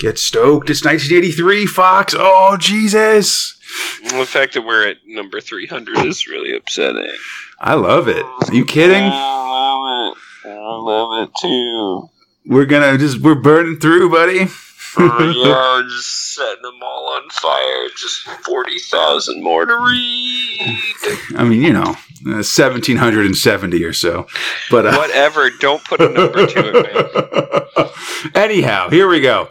Get stoked. It's 1983, Fox. Oh, Jesus. The fact that we're at number 300 is really upsetting. I love it. Are you kidding? I love it. I love it too. We're gonna just, we're burning through, buddy. yeah, just setting them all on fire. Just 40,000 more to read. I mean, you know, uh, 1770 or so. But uh, Whatever, don't put a number to it, man. Anyhow, here we go.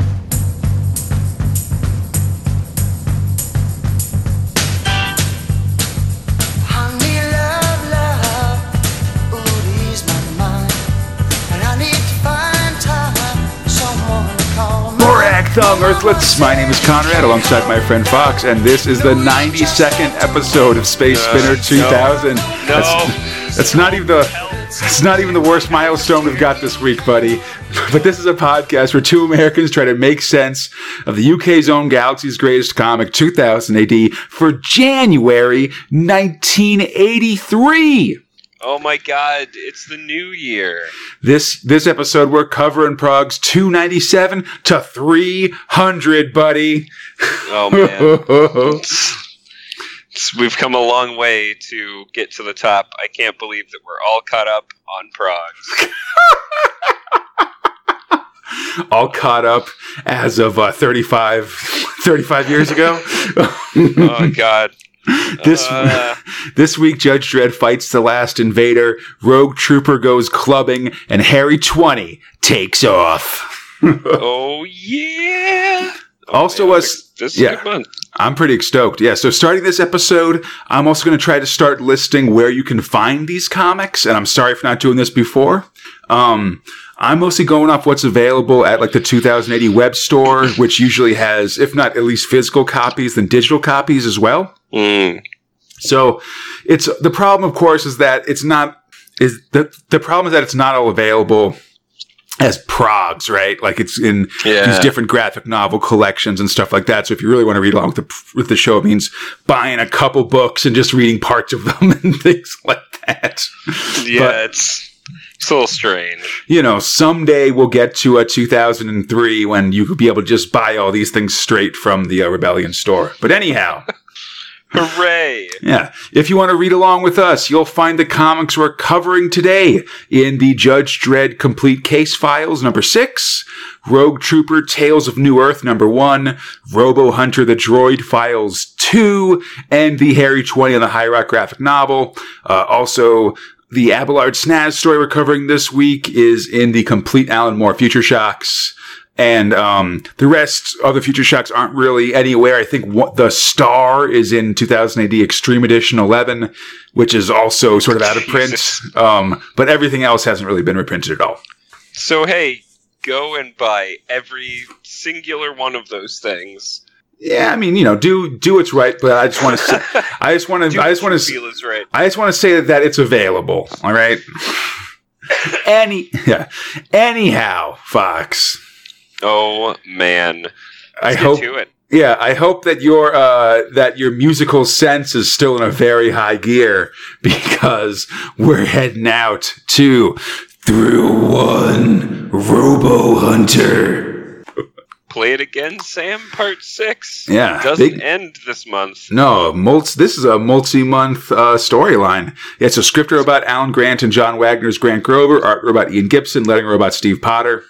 Me. Borag Earthlets. My name is Conrad, alongside my friend Fox, and this is the 92nd episode of Space Spinner 2000. no. That's, that's not even the. It's not even the worst milestone we've got this week, buddy. But this is a podcast where two Americans try to make sense of the UK's own Galaxy's Greatest Comic 2000 AD for January 1983. Oh my god, it's the new year. This this episode we're covering Progs 297 to 300, buddy. Oh man. We've come a long way to get to the top. I can't believe that we're all caught up on progs. All caught up as of uh, 35, 35 years ago. Oh god. this Uh, this week, Judge Dredd fights the last invader. Rogue Trooper goes clubbing, and Harry Twenty takes off. oh yeah. Oh, Also man, was- this is yeah. a good month. I'm pretty stoked. Yeah, so starting this episode, I'm also going to try to start listing where you can find these comics, and I'm sorry for not doing this before. Um, I'm mostly going off what's available at like the 2000 AD web store, which usually has, if not at least physical copies, then digital copies as well. Mm. So it's the problem, of course, is that it's not is the the problem is that it's not all available as progs, right? Like it's in Yeah. these different graphic novel collections and stuff like that. So if you really want to read along with the with the show, it means buying a couple books and just reading parts of them and things like that. Yeah, But- it's it's a little strange. You know, someday we'll get to a 2003 when you could be able to just buy all these things straight from the uh, Rebellion store. But anyhow. Hooray! Yeah. If you want to read along with us, you'll find the comics we're covering today in the Judge Dredd Complete Case Files number six, Rogue Trooper Tales of New Earth number one, Robo Hunter the Droid Files two, and the Harry 20 on the High Rock graphic novel. Uh, also, the Abelard Snaz story we're covering this week is in the Complete Alan Moore Future Shocks. And um, the rest of the Future Shocks aren't really anywhere. I think what the Star is in 2000 AD Extreme Edition 11, which is also sort of out of print. Um, but everything else hasn't really been reprinted at all. So hey, go and buy every singular one of those things. Yeah, I mean, you know, do do what's right, but I just want to say, I just want to, I just want to, feel is right. I just want to say that, that it's available. All right. Any, yeah. Anyhow, Fox. Oh man, I Let's hope to it. Yeah, I hope that your uh, that your musical sense is still in a very high gear because we're heading out to through one Robo Hunter. Play it again, Sam. Part six. Yeah, doesn't big- end this month. No, multi, this is a multi-month uh, storyline. Yeah, it's a script robot Alan Grant and John Wagner's Grant Grover, art robot Ian Gibson, lettering robot Steve Potter.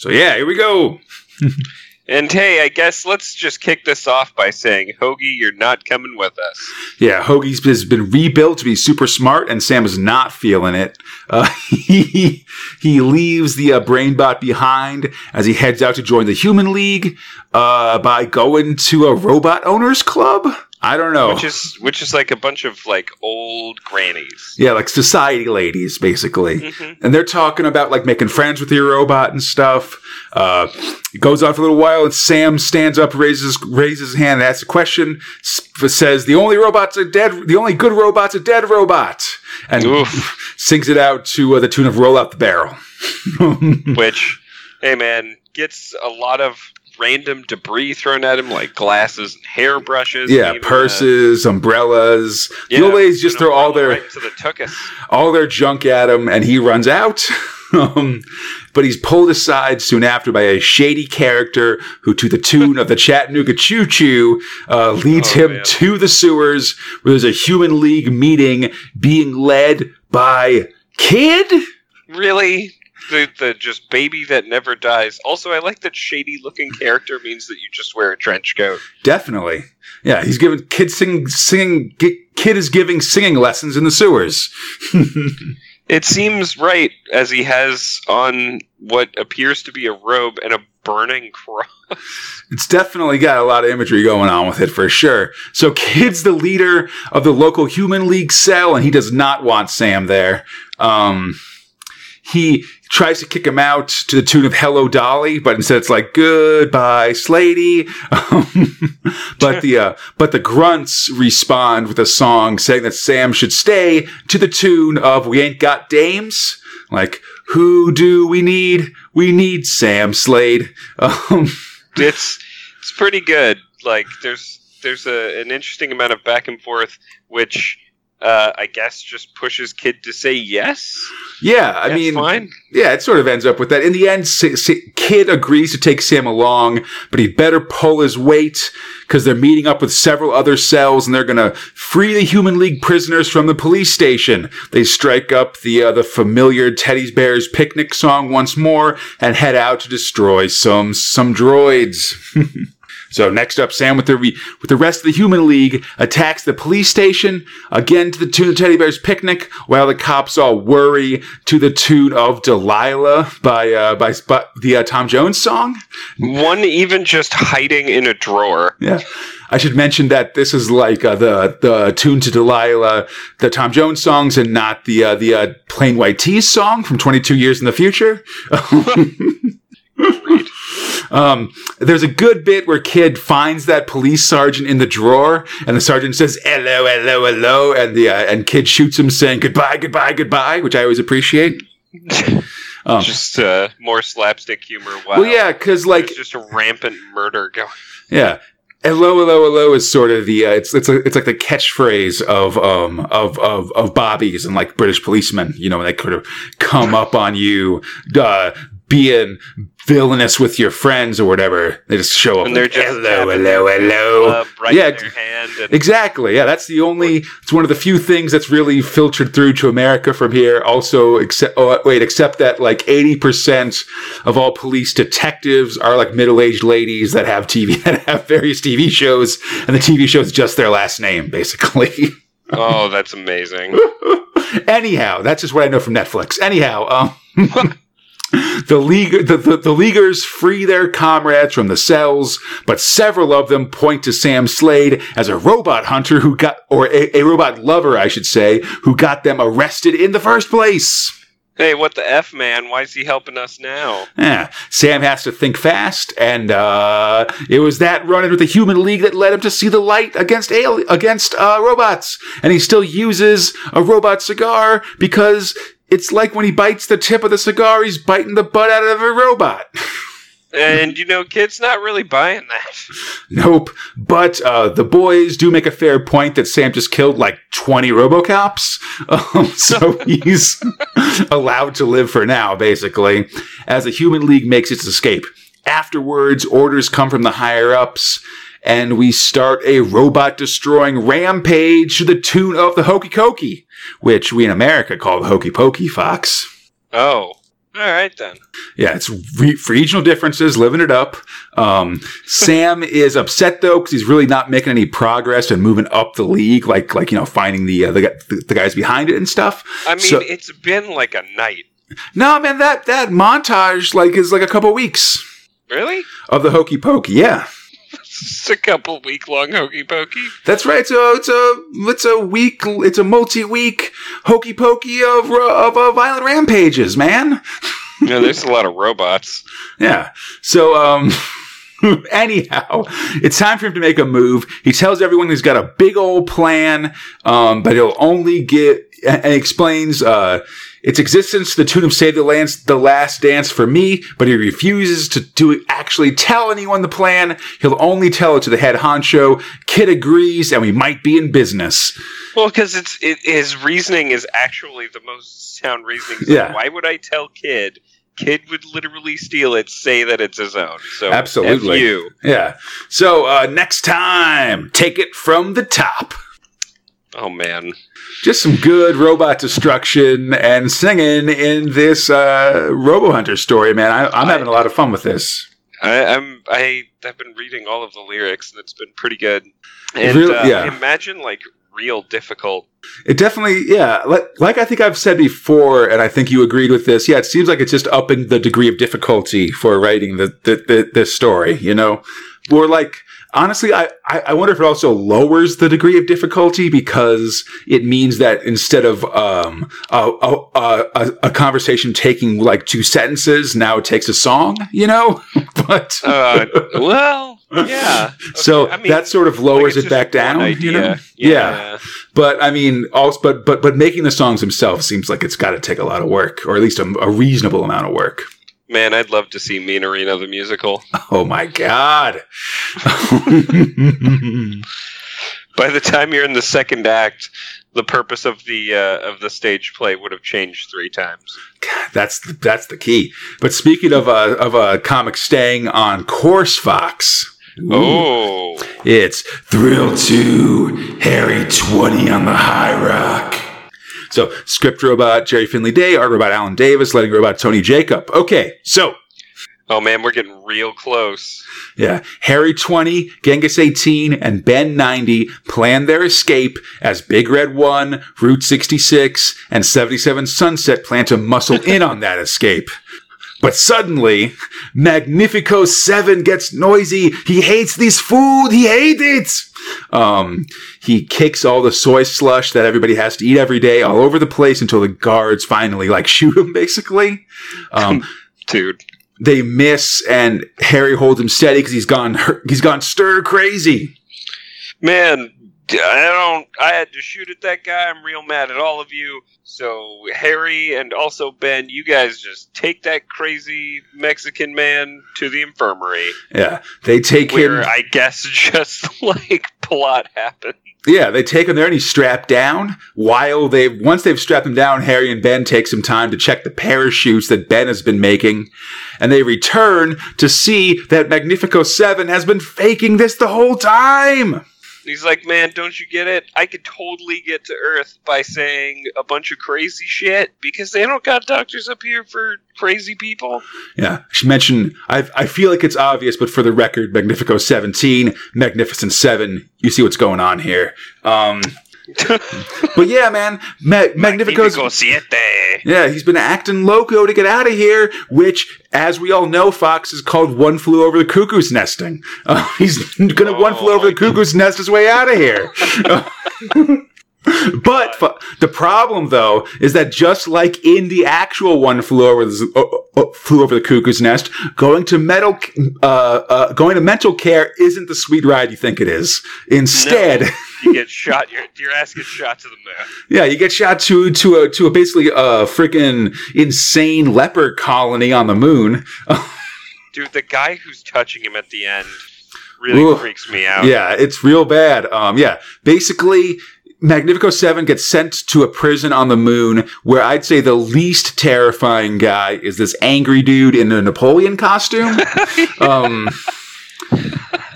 So yeah, here we go. And hey, I guess let's just kick this off by saying, Hoagie, you're not coming with us. Yeah, Hoagie's has been rebuilt to be super smart, and Sam is not feeling it. Uh, he he leaves the uh, BrainBot behind as he heads out to join the Human League uh, by going to a robot owners club. I don't know. Which is which is like a bunch of like old grannies. yeah, like society ladies, basically. Mhm. And they're talking about like making friends with your robot and stuff. Uh, it goes on for a little while, and Sam stands up, raises raises his hand, and asks a question. Says the only robot's a dead, the only good robot's a dead robot, and Oof. sings it out to uh, the tune of "Roll Out the Barrel." Which, hey man, gets a lot of random debris thrown at him, like glasses and hairbrushes. yeah, even, uh, purses, umbrellas. yeah, the old ladies just throw all their right to the tuchus. all their junk at him, and he runs out. Um, but he's pulled aside soon after by a shady character who, to the tune of the Chattanooga Choo Choo, uh, leads Oh, him man. to the sewers where there's a human league meeting being led by Kid. Really? The, the just baby that never dies. Also, I like that shady looking character means that you just wear a trench coat. Definitely. Yeah, he's giving kid singing, singing, kid is giving singing lessons in the sewers. It seems right as he has on what appears to be a robe and a burning cross. It's definitely got a lot of imagery going on with it for sure. So Kid's the leader of the local Human League cell, and he does not want Sam there. Um, he tries to kick him out to the tune of "Hello Dolly," but instead it's like "Goodbye Slady." But the uh, but the grunts respond with a song saying that Sam should stay to the tune of "We Ain't Got Dames." Like, who do we need? We need Sam Slade. Um, it's it's pretty good. Like there's there's a, an interesting amount of back and forth, which uh, I guess just pushes Kid to say yes. yeah, I That's mean, fine. Yeah, it sort of ends up with that. In the end, S- S- Kid agrees to take Sam along, but he better pull his weight because they're meeting up with several other cells and they're going to free the Human League prisoners from the police station. They strike up the uh, the familiar Teddy's Bears picnic song once more and head out to destroy some some droids. So next up, Sam with the re- with the rest of the Human League attacks the police station again to the tune of Teddy Bear's Picnic, while the cops all worry to the tune of Delilah by uh, by, by the uh, Tom Jones song. One even just hiding in a drawer. Yeah, I should mention that this is like uh, the the tune to Delilah, the Tom Jones songs, and not the uh, the uh, Plain White T's song from 22 years in the future. Um, there's a good bit where Kid finds that police sergeant in the drawer, and the sergeant says "hello, hello, hello," and the uh, and Kid shoots him, saying "goodbye, goodbye, goodbye," which I always appreciate. Um, Just uh, more slapstick humor. Wow. well, yeah, because like There's just a rampant murder going. Yeah. Hello, hello, hello is sort of the uh, it's it's a, it's like the catchphrase of um of of of Bobby's and like British policemen, you know, when they could have come up on you, uh, being villainous with your friends or whatever. They just show up And they're like, just hello, hello, hello. Right yeah, in their hand. And Exactly. Yeah, that's the only. It's one of the few things that's really filtered through to America from here. Also, except oh wait, except that like eighty percent of all police detectives are like middle-aged ladies that have TV that have various TV shows, and the TV show is just their last name, basically. oh, that's amazing. Anyhow, that's just what I know from Netflix. Anyhow, um, the league, the, the, the leaguers free their comrades from the cells, but several of them point to Sam Slade as a robot hunter who got, or a, a robot lover, I should say, who got them arrested in the first place. Hey, what the f, man? Why is he helping us now? Yeah, Sam has to think fast, and uh, it was that run-in with the Human League that led him to see the light against ali- against uh, robots, and he still uses a robot cigar because it's like when he bites the tip of the cigar, he's biting the butt out of a robot. And you know, kid's not really buying that. nope. But uh, the boys do make a fair point that Sam just killed like 20 Robocops. Um, so he's allowed to live for now, basically, as the Human League makes its escape. Afterwards, orders come from the higher ups, and we start a robot destroying rampage to the tune of the Hokey Cokey, which we in America call the Hokey Pokey Fox. Oh, all right then. Yeah, it's re- regional differences, living it up. Um, Sam is upset though because he's really not making any progress and moving up the league, like like you know finding the uh, the, the guys behind it and stuff. I mean, So- it's been like a night. No, man, that that montage like is like a couple weeks Really? of the hokey pokey. Yeah, It's a couple week long hokey pokey. that's right. So it's a it's a week it's a multi week hokey pokey of of uh, violent rampages, man. yeah, there's a lot of robots. Yeah. So, um, anyhow, it's time for him to make a move. He tells everyone he's got a big old plan, um, but he'll only get, and explains, uh, its existence to the tune of Save the, Lance, the Last Dance for me, but he refuses to do actually tell anyone the plan. He'll only tell it to the head honcho. Kid agrees, and we might be in business. Well, because it's it, his reasoning is actually the most sound reasoning. So Yeah. Why would I tell Kid? Kid would literally steal it, say that it's his own. So Absolutely. You. Yeah. So uh, next time, take it from the top. Oh man. Just some good robot destruction and singing in this uh, Robo Hunter story, man. I, I'm having a lot of fun with this. I, I'm I have been reading all of the lyrics and it's been pretty good. And Really? uh, Yeah. imagine like real difficult. It definitely, yeah. Like, like I think I've said before, and I think you agreed with this. Yeah, it seems like it's just upping the degree of difficulty for writing the, the, the this story. You know, or like honestly, I, I I wonder if it also lowers the degree of difficulty because it means that instead of um a a, a, a, conversation taking like two sentences, now it takes a song. You know, but Uh, well, yeah. so I mean, that sort of lowers like, it back down. idea. You know? Yeah. But I mean, also, but but but making the songs themselves seems like it's got to take a lot of work, or at least a, a reasonable amount of work. Man, I'd love to see Mean Arena the musical. Oh my god! By the time you're in the second act, the purpose of the uh, of the stage play would have changed three times. that's that's the key. But speaking of a of a comic staying on course, Fox. Oh, It's Thrill 2, Harry 20 on the High Rock. So, script robot Gerry Finley Day, art robot Alan Davis, letting robot Tony Jacob. Okay, so oh man, we're getting real close. Yeah. Harry 20, Genghis 18, and Ben 90 plan their escape as Big Red 1, Route 66, and 77 Sunset plan to muscle in on that escape. But suddenly, Magnifico 7 gets noisy. He hates this food. He hates it. Um, he kicks all the soy slush that everybody has to eat every day all over the place until the guards finally like shoot him basically. Um, Dude, they miss and Harry holds him steady because he's gone he's gone stir crazy. man, I don't. I had to shoot at that guy. I'm real mad at all of you. So Harry and also Ben, you guys just take that crazy Mexican man to the infirmary, Yeah, they take where him. I guess just like plot happened. Yeah, they take him there and he's strapped down. While they once they've strapped him down, Harry and Ben take some time to check the parachutes that Ben has been making, and they return to see that Magnifico Seven has been faking this the whole time. He's like, man, don't you get it? I could totally get to Earth by saying a bunch of crazy shit because they don't got doctors up here for crazy people. Yeah, She mentioned. I I feel like it's obvious, but for the record, Magnifico Seventeen, Magnificent Seven. You see what's going on here. Um, but yeah, man, Magnifico's Magnifico Siete. yeah, he's been acting loco to get out of here, which, as we all know, Fox is called "One Flew Over the Cuckoo's Nesting." Uh, he's gonna "One Flew Over the Cuckoo's Nest" his way out of here. But fu- the problem, though, is that just like in the actual one flew over the uh, uh, flew over the cuckoo's nest, going to metal uh, uh, going to mental care isn't the sweet ride you think it is. Instead, No. You get shot. Your your ass gets shot to the moon. yeah, you get shot to to a to a basically a freaking insane leper colony on the moon. Dude, the guy who's touching him at the end really Ooh. freaks me out. Yeah, it's real bad. Um, yeah, basically, Magnifico Seven gets sent to a prison on the moon, where I'd say the least terrifying guy is this angry dude in a Napoleon costume. um,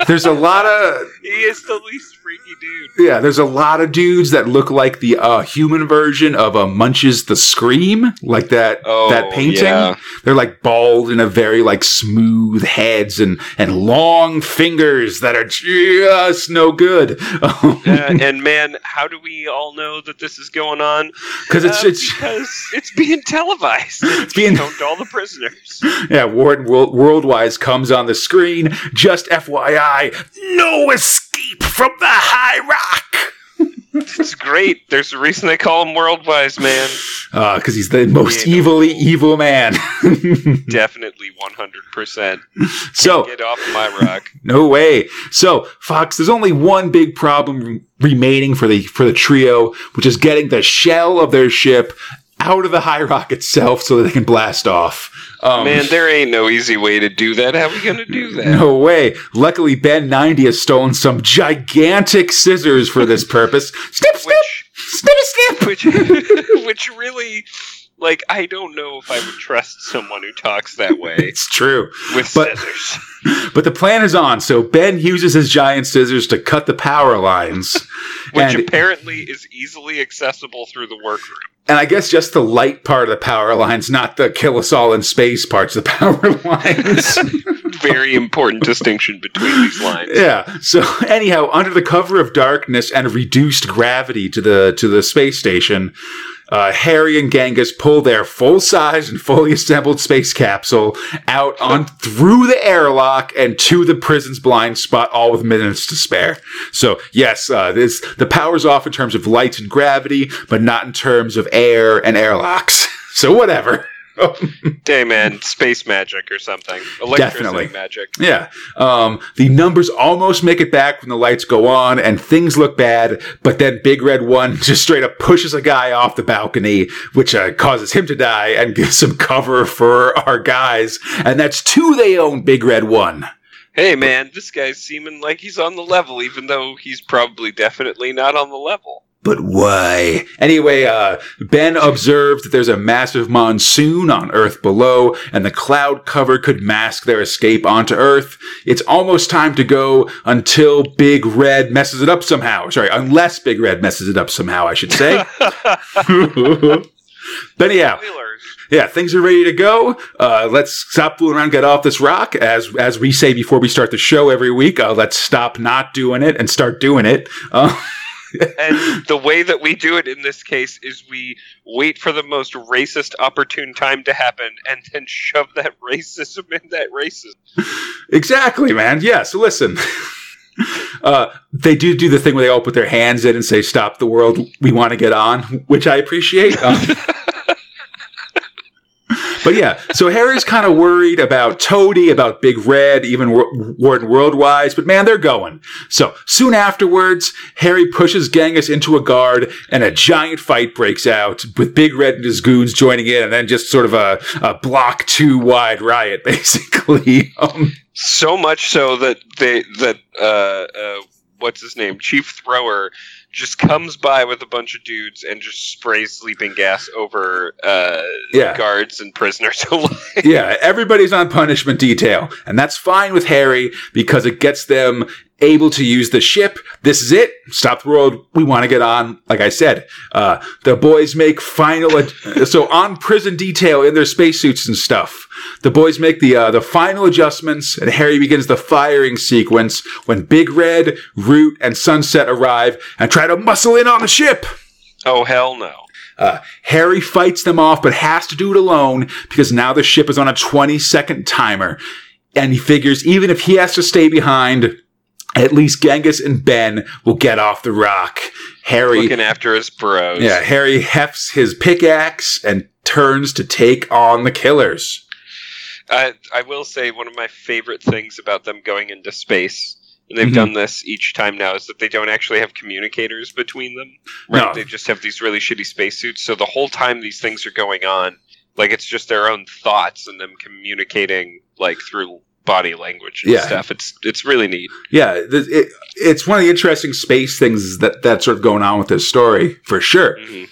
there's a lot of He is the least freaky dude. yeah, there's a lot of dudes that look like the uh, human version of uh, Munch's The Scream, like that Oh, that painting. yeah. They're like bald and a very like smooth heads and and long fingers that are just no good. And man, how do we all know that this is going on? Because it's Uh, it's because it's being televised. It's being- shown to all the prisoners. yeah, Warden World, Worldwise comes on the screen. Just FYI, no escape from the high rock. It's great. There's a reason they call him Worldwise, man. Ah, because he's the most Yeah. evilly evil man. Definitely 100%. so Get off my rock. No way. So, Fox, there's only one big problem remaining for the for the trio, which is getting the shell of their ship out of the high rock itself so that they can blast off. Um, Man, there ain't no easy way to do that. How are we gonna do that? no way. Luckily, Ben 90 has stolen some gigantic scissors for this purpose. Snip, snip, snip, snip. which, which really, like, I don't know if I would trust someone who talks that way It's true. with But- scissors. But the plan is on. So Ben uses his giant scissors to cut the power lines. Which apparently is easily accessible through the workroom. And I guess just the light part of the power lines, not the kill us all in space parts of the power lines. Very important distinction between these lines. Yeah. So anyhow, under the cover of darkness and reduced gravity to the to the space station, uh, Harry and Genghis pull their full size and fully assembled space capsule out on through the airlock and to the prison's blind spot, all with minutes to spare. So yes, uh, this the power's off in terms of light and gravity, but not in terms of air and airlocks. So whatever. Hey man, space magic or something. Electricity Definitely. magic. Yeah. Um, the numbers almost make it back when the lights go on and things look bad, but then Big Red One just straight up pushes a guy off the balcony, which uh, causes him to die and gives some cover for our guys. And that's two they own Big Red One. Hey man, this guy's seeming like he's on the level, even though he's probably definitely not on the level. But why? Anyway, uh, Ben observed that there's a massive monsoon on Earth below, and the cloud cover could mask their escape onto Earth. It's almost time to go until Big Red messes it up somehow. Sorry, unless Big Red messes it up somehow, I should say. but yeah. Yeah, things are ready to go. Uh, let's stop fooling around, get off this rock. As as we say before we start the show every week, uh, let's stop not doing it and start doing it. Uh, And the way that we do it in this case is we wait for the most racist opportune time to happen and then shove that racism in that racism. Exactly, man. Yeah. So listen, uh, they do do the thing where they all put their hands in and say, "Stop the world, we want to get on," which I appreciate. Um, but yeah, so Harry's kind of worried about Toady, about Big Red, even Wa- Warden Worldwise. But man, they're going. So soon afterwards, Harry pushes Genghis into a guard, and a giant fight breaks out with Big Red and his goons joining in, and then just sort of a, a block two wide riot, basically. Um, So much so that they that uh, uh, what's his name, Chief Thrower, just comes by with a bunch of dudes and just sprays sleeping gas over uh, Yeah. guards and prisoners alike. yeah, everybody's on punishment detail, and that's fine with Harry because it gets them able to use the ship. This is it. Stop the world. We want to get on. Like I said, uh, the boys make final. Ad- so on prison detail in their spacesuits and stuff. The boys make the uh, the final adjustments, and Harry begins the firing sequence when Big Red, Root, and Sunset arrive and try to muscle in on the ship. Oh hell no! Uh, Harry fights them off, but has to do it alone because now the ship is on a 20 second timer. And he figures even if he has to stay behind, at least Genghis and Ben will get off the rock. Harry, Looking after his bros. yeah, Harry hefts his pickaxe and turns to take on the killers. I, I will say one of my favorite things about them going into space, and they've Mhm. done this each time now, is that they don't actually have communicators between them. Right? No. They just have these really shitty spacesuits. So the whole time these things are going on, like it's just their own thoughts and them communicating like through body language and Yeah. stuff. It's it's really neat. Yeah, it, it's one of the interesting space things that that's sort of going on with this story for sure. Mhm.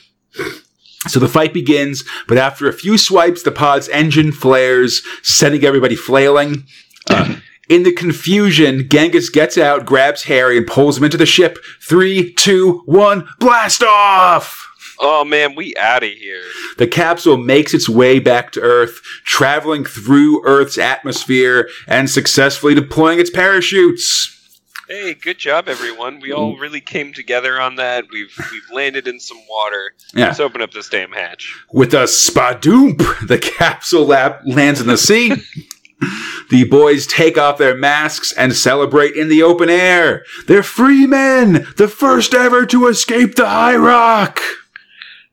So the fight begins, but after a few swipes, the pod's engine flares, sending everybody flailing. Uh, in the confusion, Genghis gets out, grabs Harry, and pulls him into the ship. Three, two, one, blast off! Oh man, we out of here. The capsule makes its way back to Earth, traveling through Earth's atmosphere and successfully deploying its parachutes. Hey, good job, everyone. We all mm. really came together on that. We've we've landed in some water. Yeah. Let's open up this damn hatch. With a spadoomp, the capsule lap lands in the sea. the boys take off their masks and celebrate in the open air. They're free men, the first ever to escape the high rock.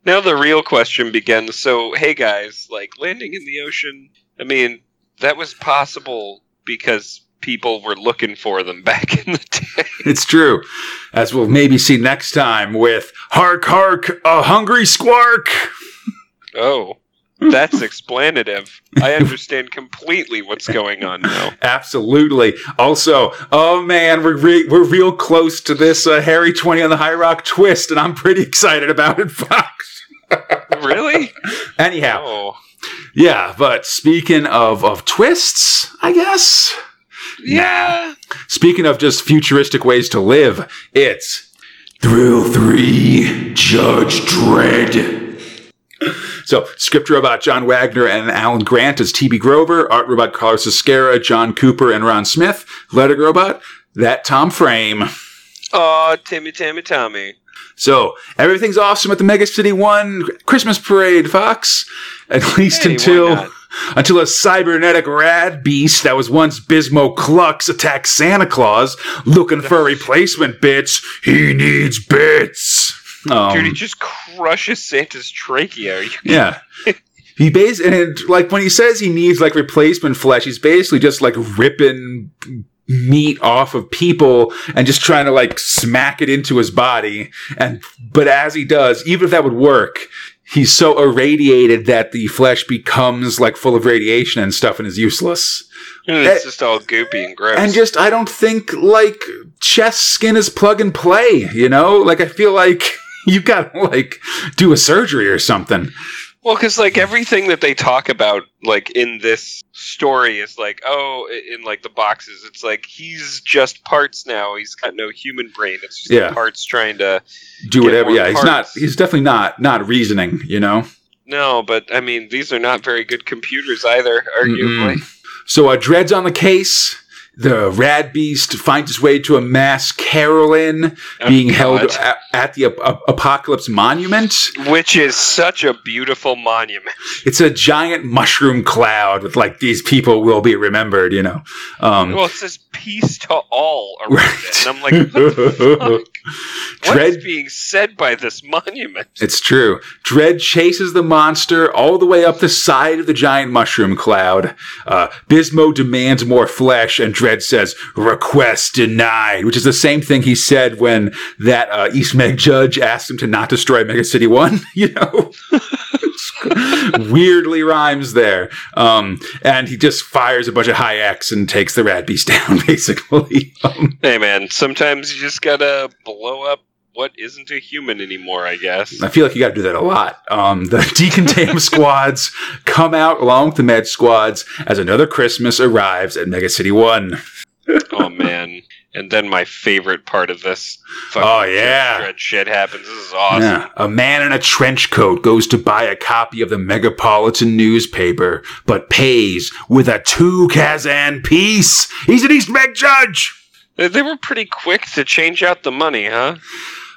Now the real question begins. So, hey guys, like landing in the ocean, I mean, that was possible because people were looking for them back in the day. It's true, as we'll maybe see next time with Hark Hark, a hungry squark. Oh, that's explanative. I understand completely what's going on now. Absolutely. Also, oh man, we're re- we're real close to this uh, Harry Twenty on the High Rock twist, and I'm pretty excited about it, Fox. Really? Anyhow, Oh, yeah. But speaking of of twists, I guess. yeah. Speaking of just futuristic ways to live, it's Thrill 3 Judge Dredd. So, script robot John Wagner and Alan Grant as TB Grover, art robot Carlos Ezquerra, John Cooper, and Ron Smith, letter robot, that Tom Frame. Oh, Timmy, Timmy, Tommy. So, everything's awesome at the Mega City 1 Christmas parade, Fox. At least Hey, until until a cybernetic rad beast that was once Bismo Clux attacks Santa Claus looking for a replacement bits. He needs bits. Um, Dude, he just crushes Santa's trachea. Yeah. He bas and like when he says he needs like replacement flesh, he's basically just like ripping meat off of people and just trying to like smack it into his body. And but as he does, even if that would work, he's so irradiated that the flesh becomes like full of radiation and stuff and is useless. And It's just all goopy and gross. And just I don't think like chest skin is plug and play, you know? Like I feel like you gotta like do a surgery or something. well, because like everything that they talk about, like in this story, is like, oh, in like the boxes, it's like he's just parts now. He's got no human brain. It's just Yeah. parts trying to. do whatever. Yeah, he's not. He's definitely not not reasoning. You know. No, but I mean, these are not very good computers either. Arguably, So uh, Dredd's on the case. The Rad Beast finds his way to a mass Carolyn being Oh, held God. at, the Ap- Ap- Apocalypse Monument. which is such a beautiful monument. It's a giant mushroom cloud with like these people will be remembered. You know. Um, Well, it says "peace to all" around Right. it, and I'm like, what the fuck? Dread being said by this monument? It's true. Dredd chases the monster all the way up the side of the giant mushroom cloud. Uh, Bismo demands more flesh, and Dredd says, request denied, which is the same thing he said when that uh, East Meg judge asked him to not destroy Mega City 1, you know? Weirdly rhymes there. Um, and he just fires a bunch of Hi-Ex and takes the Rad Beast down, basically. Um, Hey, man, sometimes you just gotta blow up what isn't a human anymore. I guess. I feel like you got to do that a lot. Um, the decontam squads come out along with the med squads as another Christmas arrives at Mega City One. oh man! And then my favorite part of this. fucking Oh, yeah. dread shit happens. This is awesome. Yeah, a man in a trench coat goes to buy a copy of the Megapolitan newspaper, but pays with a two Kazan piece. He's an East Meg judge. They, were pretty quick to change out the money, huh?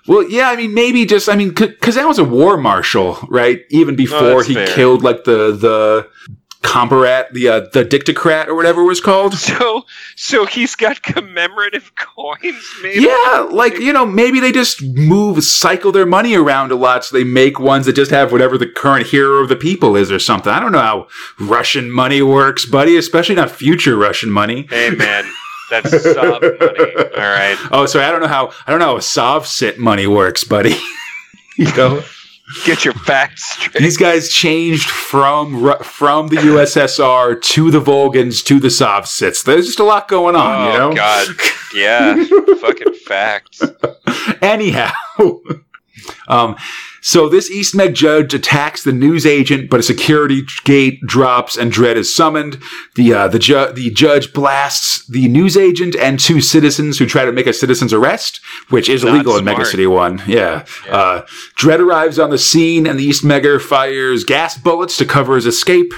Well, yeah, I mean, maybe just, I mean, because that was a war marshal, right? Even before Oh, he fair. killed like the the comparat, the uh, the dictocrat or whatever it was called. So, so he's got commemorative coins. Yeah, like you know, maybe they just move, cycle their money around a lot, so they make ones that just have whatever the current hero of the people is, or something. I don't know how Russian money works, buddy. Especially not future Russian money. Hey, man, that's sub money. All right. Oh, sorry, I don't know how I don't know how Sovsit money works, buddy. you know, Get your facts straight. these guys changed from from the USSR to the Volgans to the Sovsits. There's just a lot going on, oh you know. God, yeah, fucking facts. Anyhow, um, so this East Meg judge attacks the news agent, but a security gate drops and Dredd is summoned. The uh, the ju- the judge blasts the news agent and two citizens who try to make a citizen's arrest, which is Not illegal in Mega. City One. Yeah. Yeah. Uh, Dredd arrives on the scene, and the East Mega fires gas bullets to cover his escape.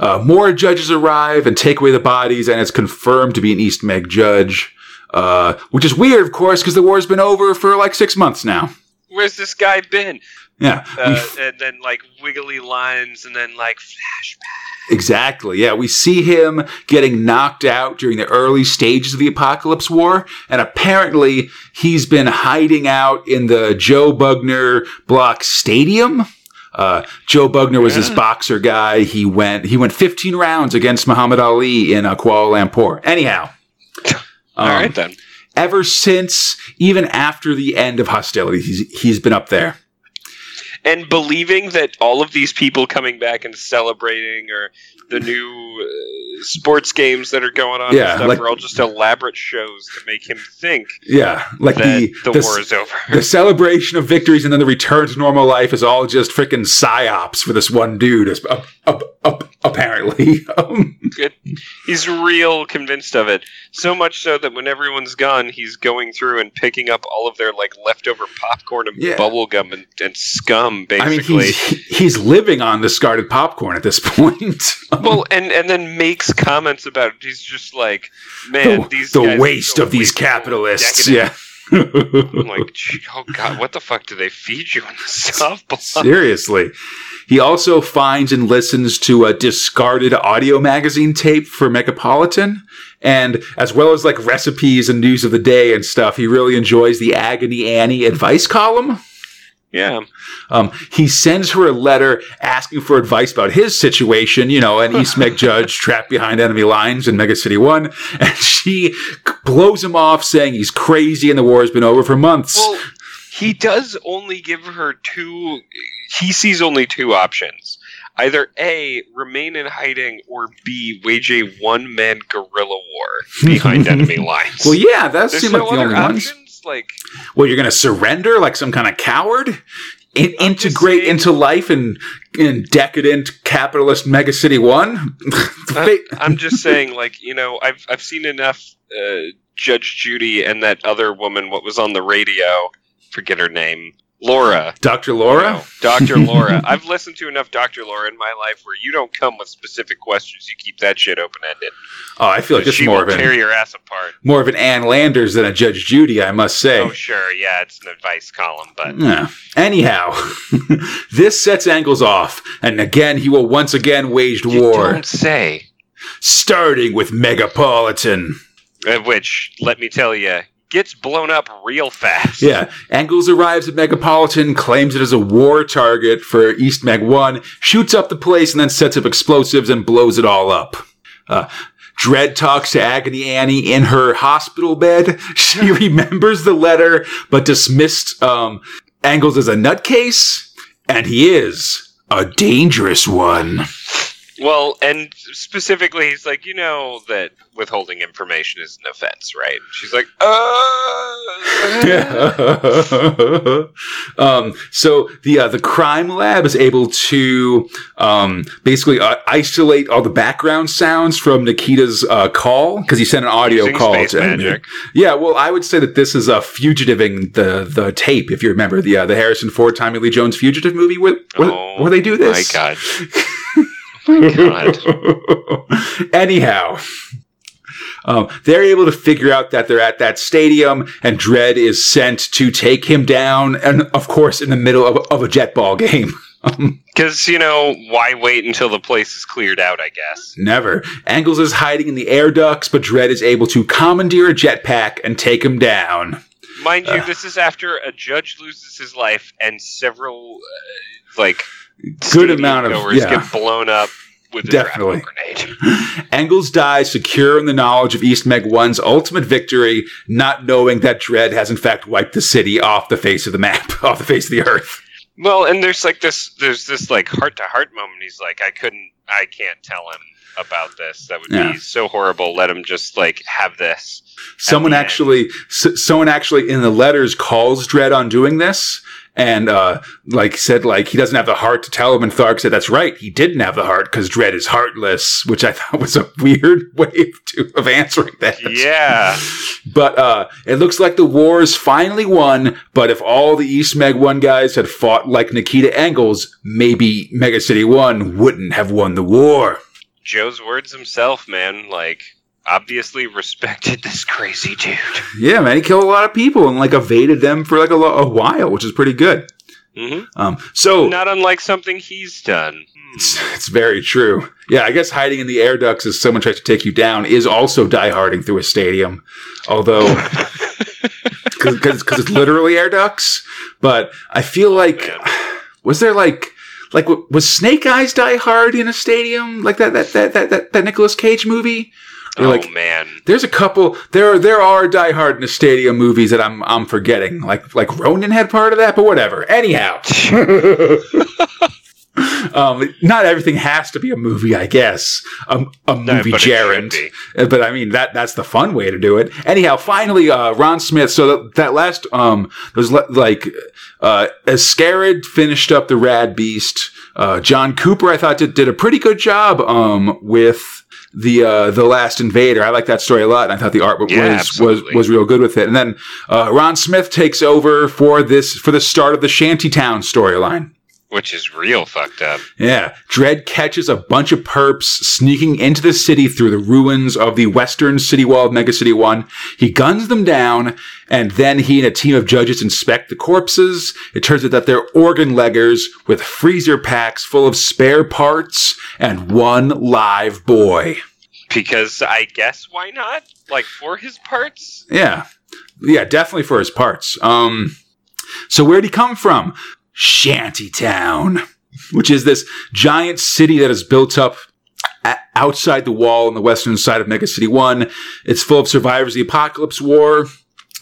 Uh, more judges arrive and take away the bodies, and it's confirmed to be an East Meg judge. Uh, which is weird, of course, because the war's been over for like six months now. Where's this guy been? Yeah, Uh, and then like wiggly lines, and then like flashback. exactly. Yeah, we see him getting knocked out during the early stages of the Apocalypse War, and apparently he's been hiding out in the Joe Bugner Block Stadium. Uh, Joe Bugner was this Yeah. boxer guy. He went he went 15 rounds against Muhammad Ali in uh, Kuala Lumpur. Anyhow, All um, right then. ever since, even after the end of hostilities, he's, he's been up there. And believing that all of these people coming back and celebrating or the new uh, sports games that are going on Yeah, and stuff like- are all just elaborate shows to make him think Yeah, like that the the, the, war is over. the celebration of victories and then the return to normal life is all just freaking psyops for this one dude. as- Up, up, up, apparently, Um, It- he's real convinced of it. So much so that when everyone's gone, he's going through and picking up all of their like leftover popcorn and Yeah. bubble gum and, and scum, I mean, basically. he's he's living on discarded popcorn at this point. well, and and then makes comments about it. He's just like, man, the, these the waste so of these capitalists. decadent. Yeah. I'm like, oh god, what the fuck do they feed you in the softball? Seriously. He also finds and listens to a discarded audio magazine tape for Megapolitan. And as well as like recipes and news of the day and stuff, he really enjoys the Agony Annie advice column. Yeah, Um, he sends her a letter asking for advice about his situation, you know, an East Meg judge trapped behind enemy lines in Mega City 1. And she blows him off saying he's crazy and the war has been over for months. Well, he does only give her two. He sees only two options: either A, remain in hiding, or B, wage a one-man guerrilla war behind enemy lines. Well, yeah, that There's seemed no like the only ones. Like, Well, you're to surrender like some kind of coward? In- integrate saying- into life in, in decadent capitalist Mega City 1? I, I'm just saying, like, you know, I've I've seen enough uh, Judge Judy and that other woman. What was on the radio? Forget her name. Laura. Dr. Laura? No, Dr. Laura. I've listened to enough Dr. Laura in my life where you don't come with specific questions. You keep that shit open ended. Oh, I feel like this is more of, tear an, your ass apart. more of an Ann Landers than a Judge Judy, I must say. Oh, sure. Yeah, it's an advice column, but Yeah. Anyhow, this sets Engels off, and again he will once again wage you war, don't say. starting with Megapolitan. Uh, Which, let me tell you, gets blown up real fast. Yeah, Engels arrives at Megapolitan, claims it as a war target for East Meg 1, shoots up the place, and then sets up explosives and blows it all up. Uh, Dredd talks to Agony Annie in her hospital bed. She remembers the letter, but dismissed um, Engels as a nutcase, and he is a dangerous one. Well, and specifically, he's like, you know that withholding information is an offense, right? She's like, uh. um, so the uh, the crime lab is able to um, basically uh, isolate all the background sounds from Nikita's uh, call because he sent an audio Using call to magic. Yeah, well, I would say that this is a fugitiving the the tape. If you remember the uh, the Harrison Ford Tommy Lee Jones fugitive movie where where, Oh, where they do this. My God. my God. Anyhow, um, they're able to figure out that they're at that stadium, and Dredd is sent to take him down, and of course, in the middle of, of a jet ball game. Because, you know, why wait until the place is cleared out, I guess? never. Engels is hiding in the air ducts, but Dredd is able to commandeer a jetpack and take him down. Mind you, this is after a judge loses his life and several, uh, like, Good amount of- yeah. get blown up with a Definitely. grenade. Engels dies secure in the knowledge of East Meg 1's ultimate victory, not knowing that Dredd has in fact wiped the city off the face of the map, off the face of the earth. Well, and there's like this, there's this like heart to heart moment. He's like, I couldn't, I can't tell him about this. That would Yeah. be so horrible. Let him just like have this. Someone actually, s- someone actually in the letters calls Dredd on doing this, and uh, like said, like he doesn't have the heart to tell him. And Thark said, "That's right, he didn't have the heart because Dredd is heartless," which I thought was a weird way to, of answering that. Yeah. But uh, it looks like the war is finally won. But if all the East Meg One guys had fought like Nikita Engels, maybe Mega City One wouldn't have won the war. Joe's words himself, man. Like, obviously respected this crazy dude. Yeah, man, he killed a lot of people and like evaded them for like a, lo- a while, which is pretty good. hmm Um, so Not unlike something he's done. It's, it's very true. Yeah, I guess hiding in the air ducts as someone tries to take you down is also dieharding through a stadium. Although, because it's literally air ducts. But I feel like, Man. was there like, like was Snake Eyes Die Hard in a stadium like that that that that that, that Nicolas Cage movie? They're oh like, man, there's a couple. There are there are Die Hard in the Stadium movies that I'm I'm forgetting. Like like Ronan had part of that, but whatever. Anyhow, um, not everything has to be a movie, I guess. A, a No, movie but gerund. Uh, But I mean that that's the fun way to do it. Anyhow, finally, uh, Ron Smith. So that, that last um, was le- like uh, as finished up the Rad Beast. Uh, John Cooper, I thought did, did a pretty good job um, with the uh, the Last Invader. I like that story a lot, and I thought the art was Yeah, was absolutely. was real good with it. And then uh, Ron Smith takes over for this for the start of the Shantytown storyline. Which is real fucked up. Yeah. Dredd catches a bunch of perps sneaking into the city through the ruins of the western city wall of Mega City 1. He guns them down, and then he and a team of judges inspect the corpses. It turns out that they're organ leggers with freezer packs full of spare parts and one live boy. Because I guess why not? Like for his parts? Yeah. Yeah, definitely for his parts. Um, so where'd he come from? Shantytown, which is this giant city that is built up outside the wall on the western side of Mega City 1. It's full of survivors of the Apocalypse War.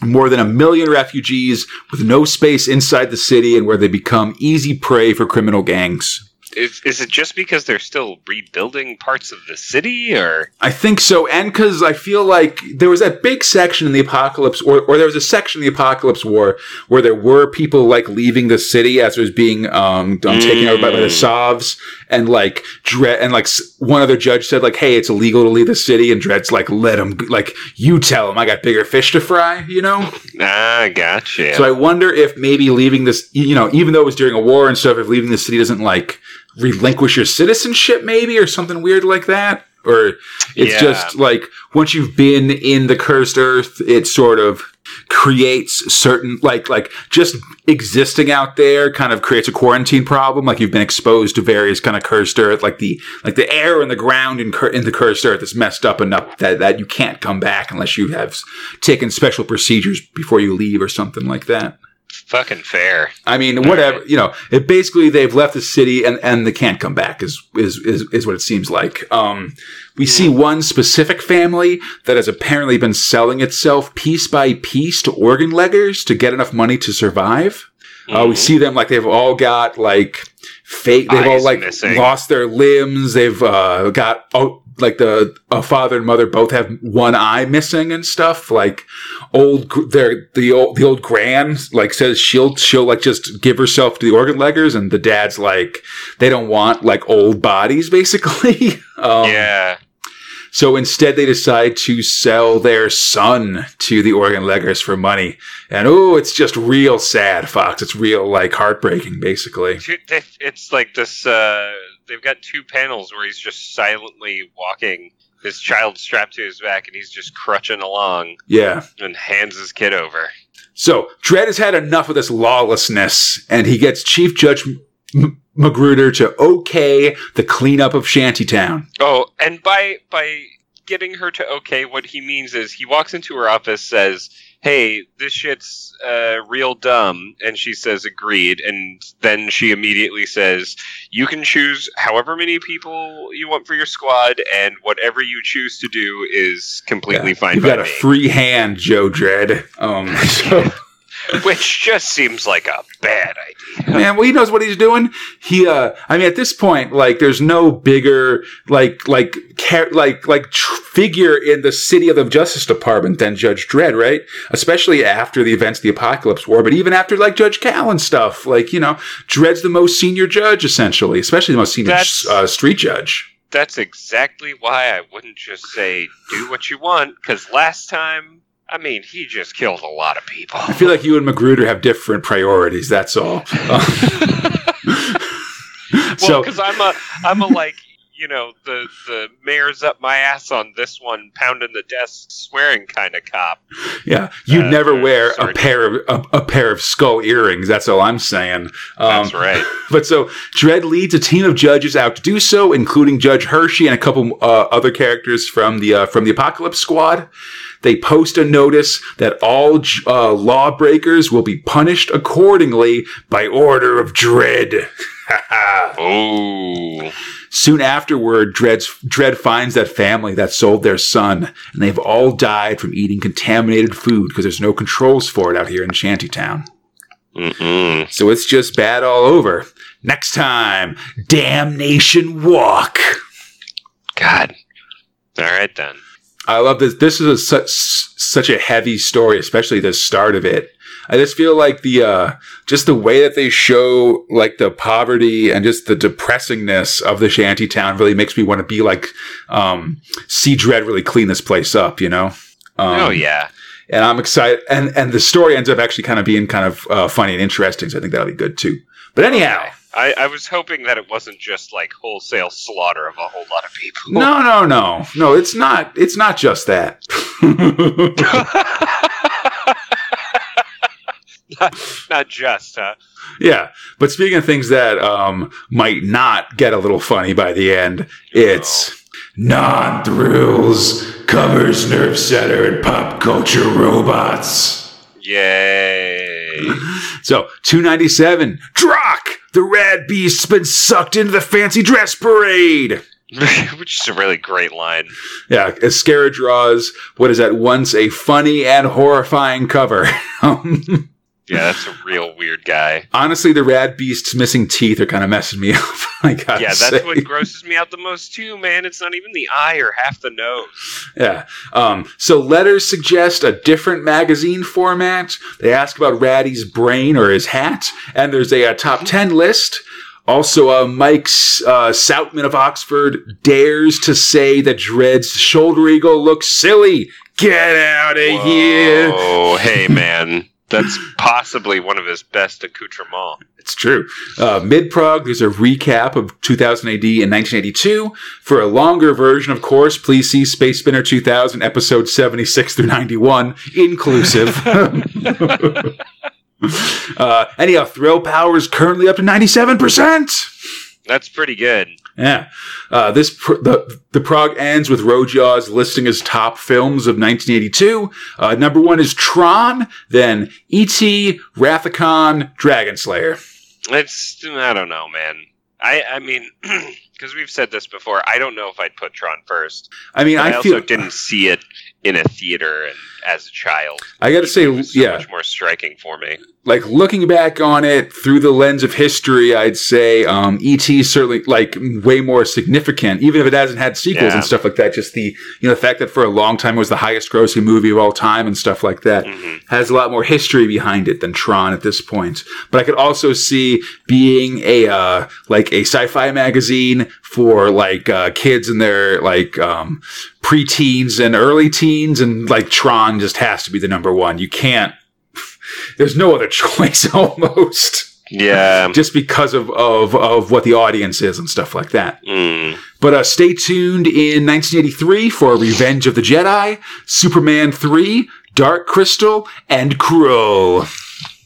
More than a million refugees with no space inside the city and where they become easy prey for criminal gangs. Is, is it just because they're still rebuilding parts of the city, or I think so, and because I feel like there was that big section in the apocalypse, or, or there was a section in the apocalypse war where there were people like leaving the city as it was being um, um taken over by, by the Sovs, and like Dredd, and like one other judge said like, "Hey, it's illegal to leave the city," and Dredd's like, "Let him, like you tell him, I got bigger fish to fry," you know. ah, gotcha. So I wonder if maybe leaving this, you know, even though it was during a war and stuff, if leaving the city doesn't like relinquish your citizenship, maybe, or something weird like that. Or it's Yeah. just like once you've been in the cursed earth, it sort of creates certain like like just existing out there kind of creates a quarantine problem like you've been exposed to various kind of cursed earth like the like the air and the ground in, cur- in the cursed earth is messed up enough that, that you can't come back unless you have taken special procedures before you leave or something like that Fucking fair. I mean, whatever you know. It basically they've left the city and and they can't come back. Is is is, is what it seems like. Um, we see one specific family that has apparently been selling itself piece by piece to organ leggers to get enough money to survive. Uh, we Mhm. see them like they've all got like fake. They've all like missing. lost their limbs. They've uh, got oh, like the a father and mother both have one eye missing and stuff. Like old, their the old the old grand like says she'll she'll like just give herself to the organ leggers, and the dad's like they don't want like old bodies basically. um, yeah. so instead, they decide to sell their son to the organ leggers for money. And oh, it's just real sad, Fox. It's real, like, heartbreaking, basically. It's like this. Uh, they've got two panels where he's just silently walking, his child strapped to his back, and he's just crutching along Yeah. and hands his kid over. So Dredd has had enough of this lawlessness, and he gets Chief Judge M- Magruder to okay the cleanup of Shantytown. Oh, and by by getting her to okay, what he means is he walks into her office, says, "Hey, this shit's uh, real dumb," and she says, "Agreed." And then she immediately says, "You can choose however many people you want for your squad, and whatever you choose to do is completely fine You've by got a free hand, Joe Dredd. Um, so. Which just seems like a bad idea. Man, well, he knows what he's doing. He, uh, I mean, at this point, like, there's no bigger, like, like, car- like, like tr- figure in the city of the Justice Department than Judge Dredd, right? Especially after the events of the Apocalypse War, but even after like Judge Cal and stuff, like, you know, Dredd's the most senior judge, essentially, especially the most senior uh, street judge. That's exactly why I wouldn't just say do what you want, because last time, I mean, he just killed a lot of people. I feel like you and Magruder have different priorities. That's all. Uh, well, so, because I'm a, I'm a like, you know, the the mayor's up my ass on this one, pounding the desk, swearing kind of cop. yeah, you'd uh, never uh, wear a pair of a, a pair of skull earrings. That's all I'm saying. Um, That's right. But so Dredd leads a team of judges out to do so, including Judge Hershey and a couple uh, other characters from the uh, from the Apocalypse Squad. They post a notice that all uh, lawbreakers will be punished accordingly by order of Dredd. Oh, Soon afterward, Dredd's, Dredd finds that family that sold their son, and they've all died from eating contaminated food because there's no controls for it out here in Shantytown. Mm-mm. So it's just bad all over. Next time, Damnation Walk. God. All right then. I love this. This is a, such such a heavy story, especially the start of it. I just feel like the uh, just the way that they show like the poverty and just the depressingness of the shanty town really makes me want to be like um, see Dredd really clean this place up, you know. Um, oh yeah. and I'm excited. And and the story ends up actually kind of being kind of uh, funny and interesting. So I think that'll be good too. But anyhow, I, I was hoping that it wasn't just like wholesale slaughter of a whole lot of people. no, no, no, no. It's not. It's not just that. not, not just, huh? Yeah, but speaking of things that um, might not get a little funny by the end, it's non thrills covers Nerve Center and pop culture robots. Yay. So, 297, Drokk! The rad beast's been sucked into the fancy dress parade! Which is a really great line. Yeah, Ezquerra draws what is at once a funny and horrifying cover. Um, Yeah, that's a real weird guy. Honestly, the rad beast's missing teeth are kind of messing me up. I gotta Yeah, that's say. what grosses me out the most too, man. It's not even the eye or half the nose. Yeah. Um, so letters suggest a different magazine format. They ask about Ratty's brain or his hat, and there's a, uh top ten list. Also, uh, Mike's uh, Soutman of Oxford dares to say that Dredd's shoulder eagle looks silly. Get out of here! Oh, hey, man. That's possibly one of his best accoutrements. It's true. Uh, Mid prog, there's a recap of 2000 AD and 1982. For a longer version, of course, please see Space Spinner 2000, episode 76 through 91, inclusive. uh, anyhow, Thrill Power is currently up to 97%. That's pretty good. Yeah. Uh, this pr- the the prog ends with Rojaws listing his top films of 1982. Uh, number one is Tron, then E.T., Wrath of Khan, Dragon Slayer. It's I don't know, man. I I mean, because we've said this before. I don't know if I'd put Tron first. I mean, I, I, also feel didn't see it in a theater and as a child. I got to say, so yeah, much more striking for me. like looking back on it through the lens of history, I'd say um, ET is certainly like way more significant, even if it hasn't had sequels Yeah. and stuff like that. Just the you know the fact that for a long time it was the highest grossing movie of all time and stuff like that Mhm. has a lot more history behind it than Tron at this point. But I could also see being a uh, like a sci-fi magazine for like uh, kids in their like um, preteens and early teens, and like Tron just has to be the number one. You can't. There's no other choice almost. Yeah. Just because of, of, of what the audience is and stuff like that. Mm. But uh, stay tuned in 1983 for Revenge of the Jedi, Superman 3, Dark Crystal, and Krull.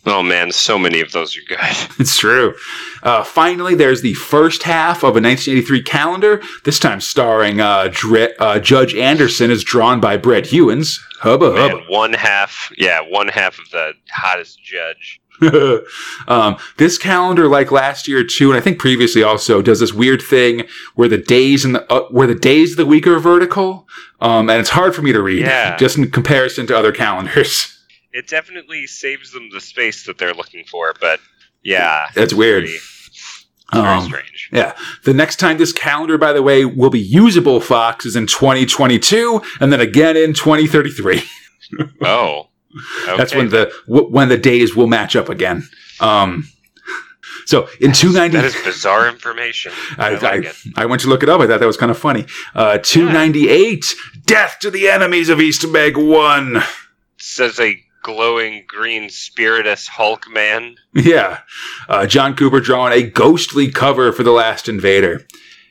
Oh man, so many of those are good. It's true. Uh, finally, there's the first half of a 1983 calendar, this time starring uh, Dre- uh, Judge Anderson, is drawn by Brett Ewins. Hubba Man, hubba. one half, yeah, one half of the hottest judge. um, this calendar, like last year too, and I think previously also, does this weird thing where the days and the uh, where the days of the week are vertical, um, and it's hard for me to read, Yeah. just in comparison to other calendars. It definitely saves them the space that they're looking for, but yeah, That's weird. very, very Um, strange. Yeah. The next time this calendar, by the way, will be usable, Fox, is in 2022, and then again in 2033. Oh, okay. That's when the w- when the days will match up again. Um, so in 290, that is bizarre information. I, I, like I. I went to look it up. I thought that was kind of funny. Uh, 298, Death to the Enemies of East Meg 1. Says a glowing green spiritus Hulk man. Yeah. Uh, John Cooper drawing a ghostly cover for The Last Invader.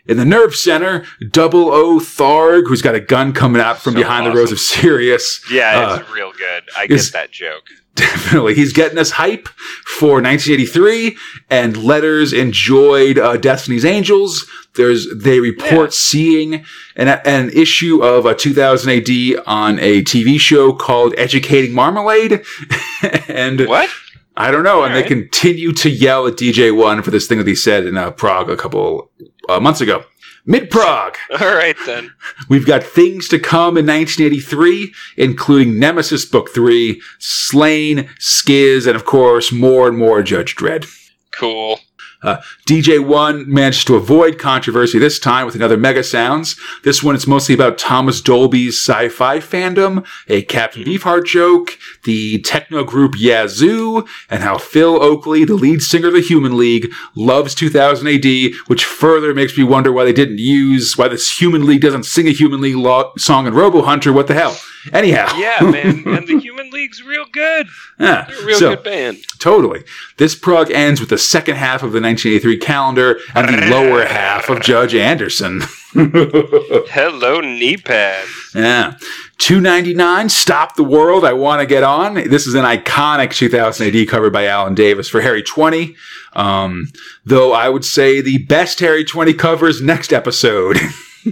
In the Nerve Center, Double O Tharg, who's got a gun coming out from So behind the awesome. rows of Sirius. Yeah, Uh, it's real good. I get that joke. Definitely. He's getting us hype for 1983 and letters enjoyed uh, Destiny's Angels. There's, they report Yeah. seeing an, an issue of a 2000 AD on a TV show called Educating Marmalade. and What? I don't know. And they continue to yell at DJ One for this thing that he said in uh, prog a couple uh, months ago. Mid Prog. All right then. We've got things to come in 1983, including Nemesis Book 3, Sláine, Skizz, and of course, more and more Judge Dredd. Cool. Uh, DJ1 managed to avoid controversy this time with another Mega Sounds. This one, it's mostly about Thomas Dolby's sci-fi fandom, a Captain Beefheart joke, the techno group Yazoo, and how Phil Oakey, the lead singer of the Human League, loves 2000 AD, which further makes me wonder why they didn't use, why this Human League doesn't sing a Human League lo- song in Robo Hunter. What the hell? Anyhow. Yeah, man. and the Human League's real good. Yeah. They're a real so, good band. Totally. This prog ends with the second half of the 1983 calendar and the lower half of Judge Anderson. Hello, knee pads. yeah. 299, Stop the World, I Want to Get On. This is an iconic 2000 AD cover by Alan Davis for Harry 20. Um, though I would say the best Harry 20 covers next episode.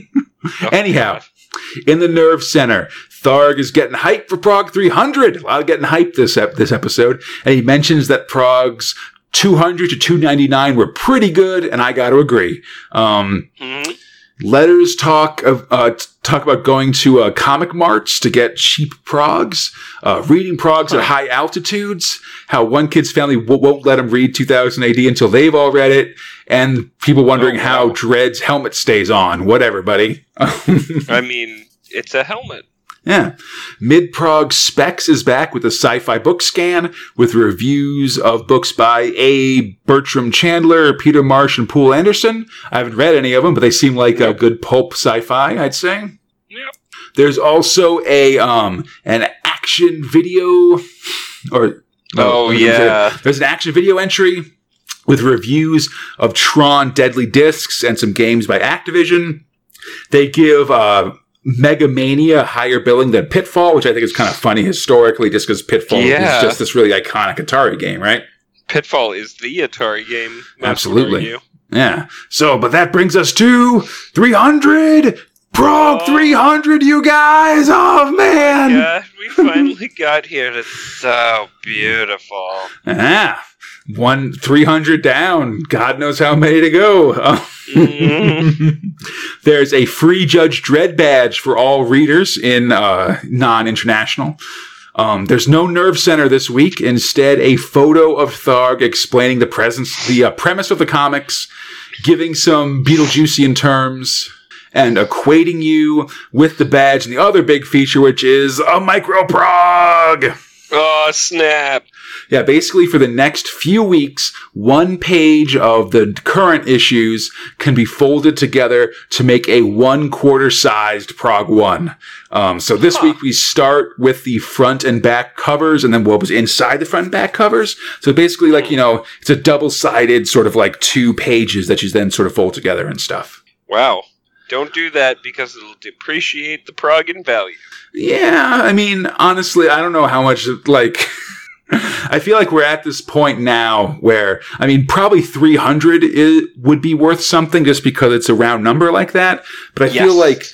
Anyhow, in the Nerve Center, Tharg is getting hyped for Prog 300. A lot of getting hyped this ep- this episode, and he mentions that Prog's 200 to 299 were pretty good, and I got to agree. Um, Mhm. letters talk of uh, talk about going to uh, comic marts to get cheap progs, uh, reading progs at high altitudes. How one kid's family w- won't let him read 2000 AD until they've all read it, and people wondering Oh, how wow. Dredd's helmet stays on. Whatever, buddy. I mean, it's a helmet. Yeah. Mid Prog Specs is back with a sci fi book scan with reviews of books by A. Bertram Chandler, Peter Marsh, and Poul Anderson. I haven't read any of them, but they seem like a good pulp sci fi, I'd say. Yep. There's also a um an action video or Oh, yeah. There's an action video entry with reviews of Tron Deadly Discs and some games by Activision. They give uh Mega Mania higher billing than Pitfall, which I think is kind of funny historically, just because Pitfall Yeah. is just this really iconic Atari game, right? Pitfall is the Atari game. Absolutely. Yeah. So, but that brings us to 300! Prog Oh. 300, you guys! Oh, man! Yeah, we finally got here. It's so beautiful. Ah, one 300 down. God knows how many to go. Mhm. There's a free Judge Dredd badge for all readers in uh, non-international. Um, there's no nerve center this week. Instead, a photo of Tharg explaining the presence, the uh, premise of the comics, giving some Betelgeusian terms, and equating you with the badge. And the other big feature, which is a micro prog. Oh, snap. Yeah, basically for the next few weeks, one page of the current issues can be folded together to make a one quarter sized Prog one. Um, so this Huh. week we start with the front and back covers and then what was inside the front and back covers. So basically like, you know, it's a double sided sort of like two pages that you then sort of fold together and stuff. Wow. Don't do that because it'll depreciate the prog in value. Yeah, I mean, honestly, I don't know how much, like, I feel like we're at this point now where, I mean, probably 300 is, would be worth something just because it's a round number like that. But I Yes. feel like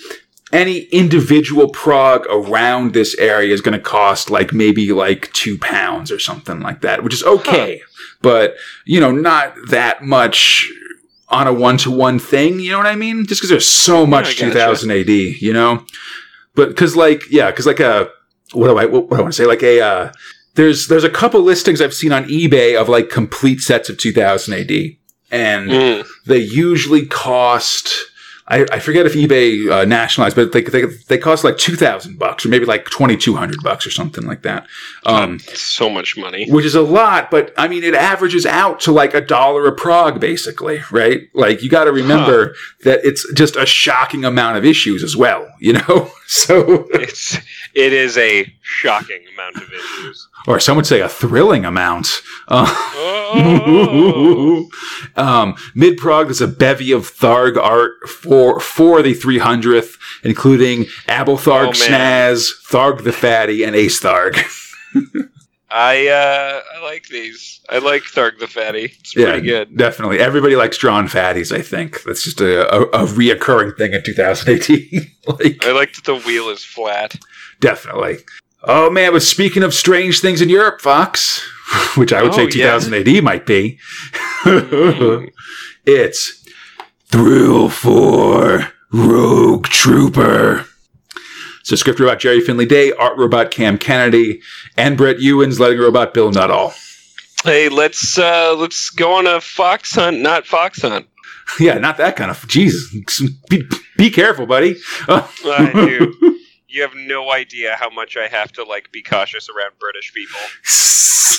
any individual prog around this area is going to cost like maybe like two pounds or something like that, which is okay. But, you know, not that much on a one to one thing. You know what I mean? Just because there's so much gotcha. 2000 AD, you know? But because like, yeah, because like a, what do I, what, what do I want to say? Like a, uh, there's, there's a couple listings I've seen on eBay of like complete sets of 2000 AD. And Mm. they usually cost I, I forget if eBay uh, nationalized, but they, they they cost like two thousand bucks or maybe like twenty two hundred bucks or something like that. Um, So much money. which is a lot, but I mean, it averages out to like a dollar a prog, basically, right? Like, you got to remember that it's just a shocking amount of issues as well, you know? So, It's it is a shocking amount of issues. or some would say a thrilling amount. Uh, Oh. um, Mid prog is a bevy of Tharg art for for the 300th, including Abeltharg Oh. Snaz, Tharg the Fatty, and Ace Tharg. I uh I like these. I like Tharg the Fatty. It's pretty good. Definitely. Everybody likes drawn fatties, I think. That's just a, a, a reoccurring thing in 2018. like, I like that the wheel is flat. definitely. Oh man, but speaking of strange things in Europe, Fox, which I would Oh, say yeah. Might be, it's Thrill for Rogue Trooper. So script robot Gerry Finley-Day, art robot Cam Kennedy, and Brett Ewins, letting robot Bill Nuttall. Hey, let's uh, let's go on a fox hunt, not fox hunt. Yeah, not that kind of. Jesus, be, be careful, buddy. Uh, I do. You have no idea how much I have to like be cautious around British people.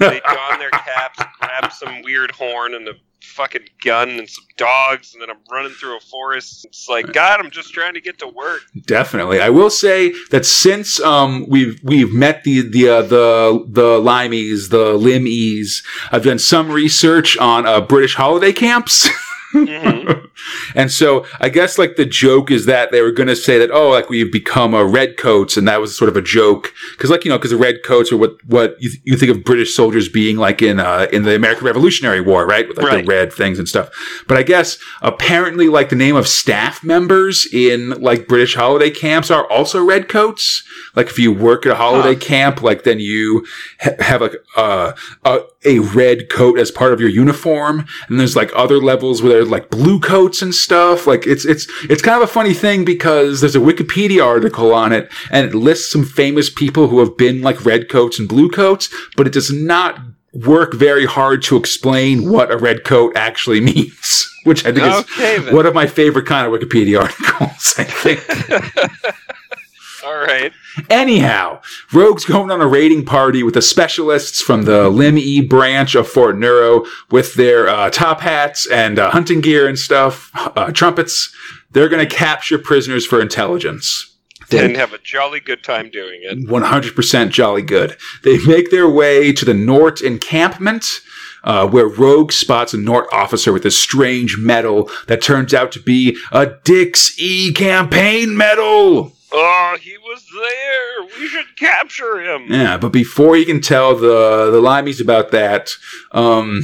They don their caps, grab some weird horn and a fucking gun and some dogs, and then I'm running through a forest. It's like, God, I'm just trying to get to work. Definitely, I will say that since um, we've we've met the the uh, the the limeys, the limeys, I've done some research on uh, British holiday camps. Mhm. and so I guess like the joke is that they were going to say that oh like we've become a redcoats. and that was sort of a joke because like you know because the red coats are what what you, you think of British soldiers being like in uh in the American Revolutionary War right with like Right. the red things and stuff but I guess apparently like the name of staff members in like British holiday camps are also redcoats. like if you work at a holiday Huh. camp like then you ha- have like uh, a a red coat as part of your uniform and there's like other levels where there's like blue coats and stuff like it's it's it's kind of a funny thing because there's a wikipedia article on it and it lists some famous people who have been like red coats and blue coats but it does not work very hard to explain what a red coat actually means which i think Okay, is then. one of my favorite kind of wikipedia articles i think All right. Anyhow, Rogue's going on a raiding party with the specialists from the Lim E branch of Fort Neuro with their uh, top hats and uh, hunting gear and stuff, uh, trumpets. They're going to capture prisoners for intelligence. And have a jolly good time doing it. 100% jolly good. They make their way to the Nort encampment. Uh, where Rogue spots a Nort officer with a strange medal that turns out to be a Dix E campaign medal. Oh, he was there. We should capture him. Yeah, but before you can tell the the limeys about that, um,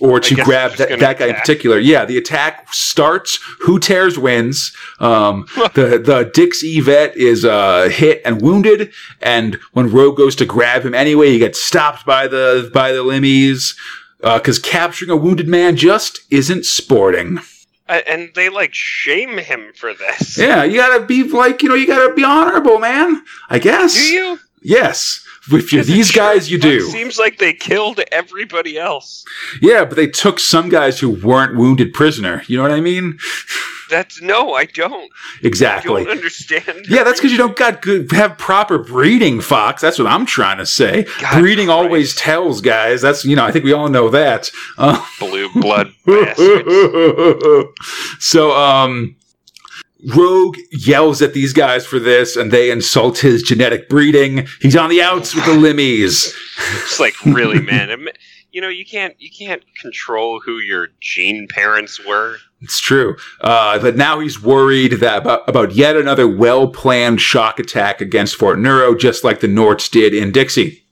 or to grab that, that guy in particular, yeah, the attack starts. Who tears wins. Um, the the Dixie vet is uh, hit and wounded, and when Rogue goes to grab him anyway, he gets stopped by the by the limeys because capturing a wounded man just isn't sporting. Uh, and they like shame him for this. Yeah, you gotta be like you know you gotta be honorable, man. I guess. Do you? Yes. If you're these guys, you do. Seems like they killed everybody else. Yeah, but they took some guys who weren't wounded prisoner. You know what I mean? That's no, I don't. Exactly. Don't understand. Yeah, that's because you don't got good have proper breeding, Fox. That's what I'm trying to say. God breeding Christ. always tells, guys. That's you know I think we all know that. Uh, blue blood so um, Rogue yells at these guys for this, and they insult his genetic breeding. He's on the outs with the limeys. It's like really, man. You know, you can't you can't control who your gene parents were. It's true. Uh, but now he's worried that about, about yet another well planned shock attack against Fort Neuro, just like the Norts did in Dixie.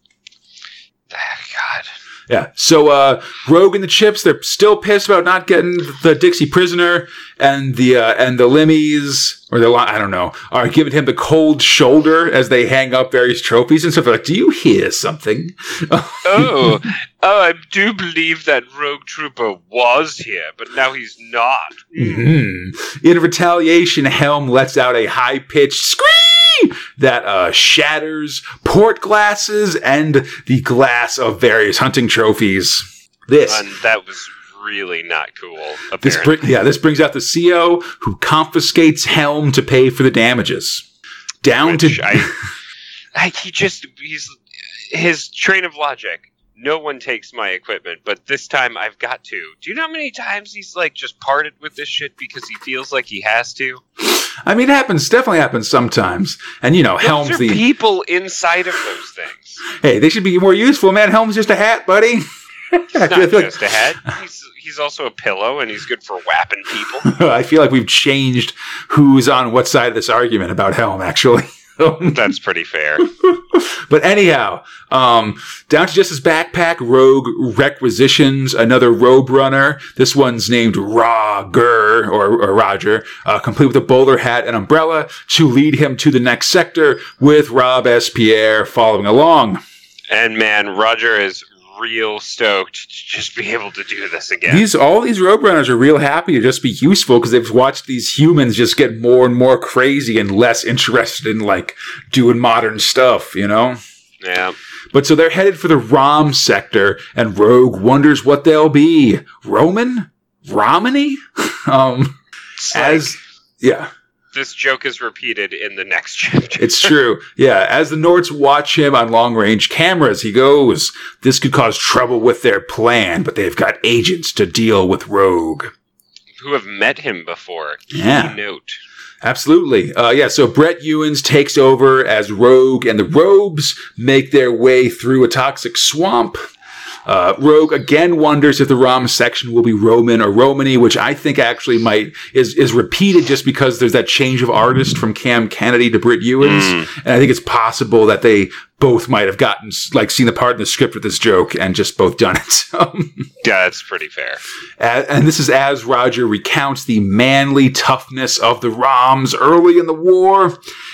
Ah. Yeah. So uh, Rogue and the Chips, they're still pissed about not getting the Dixie prisoner, and the uh, and the Limeys or the I don't know are giving him the cold shoulder as they hang up various trophies and stuff. They're like, do you hear something? Oh, oh, I do believe that Rogue Trooper was here, but now he's not. Mhm. In retaliation, Helm lets out a high pitched scream that uh, shatters port glasses and the glass of various hunting trophies. This. And that was really not cool. This bring, yeah, this brings out the CO who confiscates Helm to pay for the damages. Down Which to I, I, he just he's his train of logic. No one takes my equipment, but this time I've got to. Do you know how many times he's like just parted with this shit because he feels like he has to? I mean, it happens. Definitely happens sometimes. And you know, Those Helm's the people inside of those things. hey. They should be more useful, man. Helm's just a hat, buddy. It's not like- just a head. He's he's also a pillow, and he's good for whapping people. I feel like we've changed who's on what side of this argument about Helm, actually. That's pretty fair. But anyhow, um, down to just his backpack, Rogue requisitions another robe runner. This one's named Roger or, or Roger, uh, complete with a bowler hat and umbrella to lead him to the next sector with Rob S. Pierre following along. And man, Roger is real stoked to just be able to do this again. These all these Roadrunners are real happy to just be useful because they've watched these humans just get more and more crazy and less interested in like doing modern stuff, you know. yeah. But so they're headed for the Rom sector, and Rogue wonders what they'll be. Roman? Romany? um, like, as yeah, this joke is repeated in the next chapter. it's true. Yeah, as the Norts watch him on long range cameras, he goes, "This could cause trouble with their plan, but they've got agents to deal with Rogue." Who have met him before. Key Yeah. note. Absolutely. Uh, yeah, so Brett Ewins takes over as Rogue, and the Robes make their way through a toxic swamp. Uh, Rogue again wonders if the Rom section will be Roman or Romany, which I think actually might is is repeated just because there's that change of artist from Cam Kennedy to Brett Ewins, and I think it's possible that they both might have gotten like seen the part in the script with this joke and just both done it. Yeah, that's pretty fair. a- and this is as Roger recounts the manly toughness of the Roms early in the war,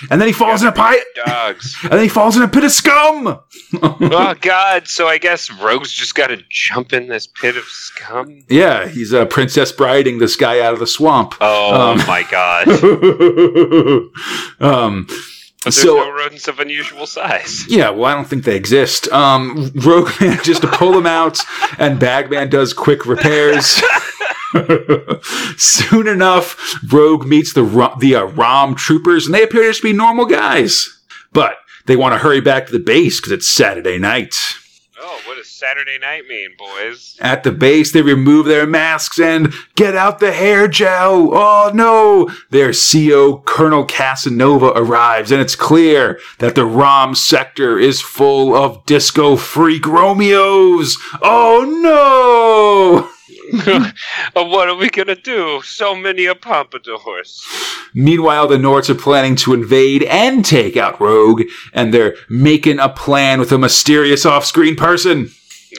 and then he falls in a pit, Dogs. and then he falls in a pit of scum. oh God! So I guess Rogue's just got to jump in this pit of scum. Yeah, he's a princess briding this guy out of the swamp. Oh Um, my God! um, But there's so no rodents of unusual size. yeah, well, I don't think they exist. Um, Rogue manages to pull them out, and Bagman does quick repairs. Soon enough, Rogue meets the the uh, Rom troopers, and they appear to just be normal guys. But they want to hurry back to the base because it's Saturday night. Saturday night mean, boys? At the base, they remove their masks and get out the hair gel. Oh no! Their CO, Colonel Casanova, arrives, and it's clear that the ROM sector is full of disco freak Romeos. Oh no! What are we gonna do? So many a pompadours. Meanwhile, the Norts are planning to invade and take out Rogue, and they're making a plan with a mysterious off screen person.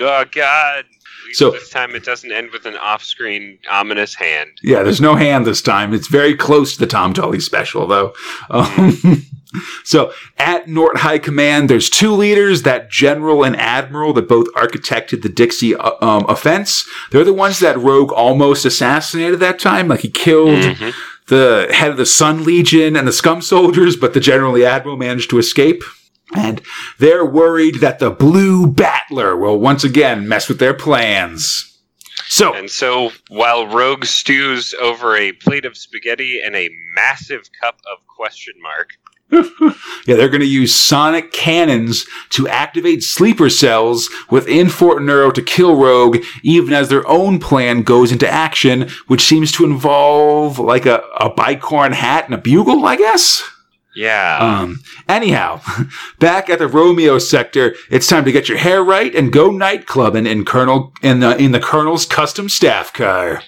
Oh God! So- this time it doesn't end with an off-screen ominous hand. Yeah, there's no hand this time. It's very close to the Tom Tully special, though. Um, so at Nort High Command, there's two leaders, that general and admiral that both architected the Dixie uh, um, offense. They're the ones that Rogue almost assassinated that time. Like he killed Mhm. the head of the Sun Legion and the Scum Soldiers, but the general and the admiral managed to escape. And they're worried that the Blue Battler will once again mess with their plans. So, And so, while Rogue stews over a plate of spaghetti and a massive cup of question mark, Yeah, they're going to use sonic cannons to activate sleeper cells within Fort Neuro to kill Rogue, even as their own plan goes into action, which seems to involve like a, a bicorn hat and a bugle, I guess. Yeah, Um, anyhow, back at the Romeo sector, it's time to get your hair right and go nightclubbing in Colonel in the in the Colonel's custom staff car.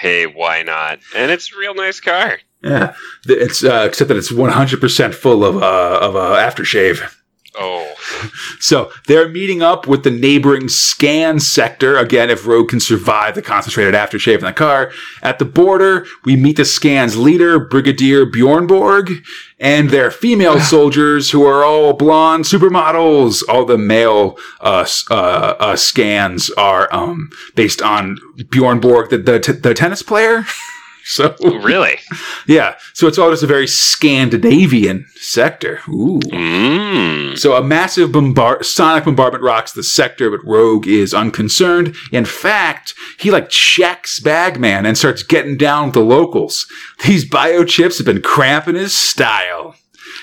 hey, why not? And it's a real nice car. Yeah, it's uh, except that it's one hundred percent full of uh, of uh, aftershave. So they're meeting up with the neighboring scan sector. Again, if Rogue can survive the concentrated aftershave in the car. At the border, we meet the scan's leader, Brigadier Bjornborg, and their female soldiers who are all blonde supermodels. All the male uh, uh, uh, scans are um, based on Bjornborg, the, the, t- the tennis player. So really? yeah, so it's all just a very Scandinavian sector. Ooh. Mm. So a massive bombard- sonic bombardment rocks the sector, but Rogue is unconcerned. In fact, he like checks Bagman and starts getting down with the locals. These biochips have been cramping his style.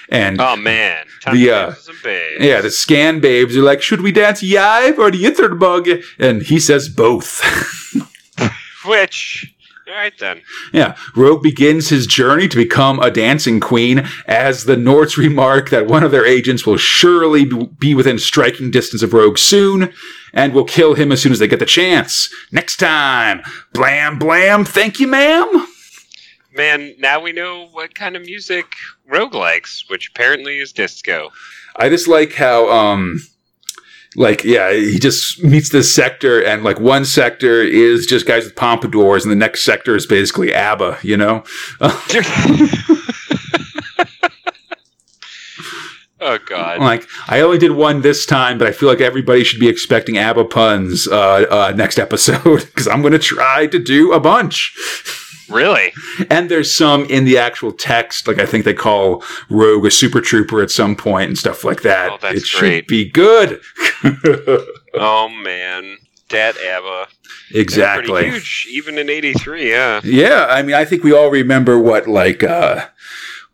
And Oh man, time The, uh, dance with some babes. yeah, the scan babes are like, should we dance yive or the Yitherbug? And he says both. Which, all right then. Yeah, Rogue begins his journey to become a dancing queen as the Norts remark that one of their agents will surely be within striking distance of Rogue soon and will kill him as soon as they get the chance. Next time, blam blam, thank you, ma'am. Man, now we know what kind of music Rogue likes, which apparently is disco. I just like how um like yeah, he just meets this sector and like one sector is just guys with pompadours and the next sector is basically ABBA, you know? oh God. Like, I only did one this time, but I feel like everybody should be expecting ABBA puns uh, uh, next episode because I'm going to try to do a bunch. Really? And there's some in the actual text, like I think they call Rogue a super trooper at some point and stuff like that. Oh, that's it should be good. Oh man. Dat ABBA. Exactly. Pretty huge, even in '83. Yeah. Yeah, I mean, I think we all remember what like uh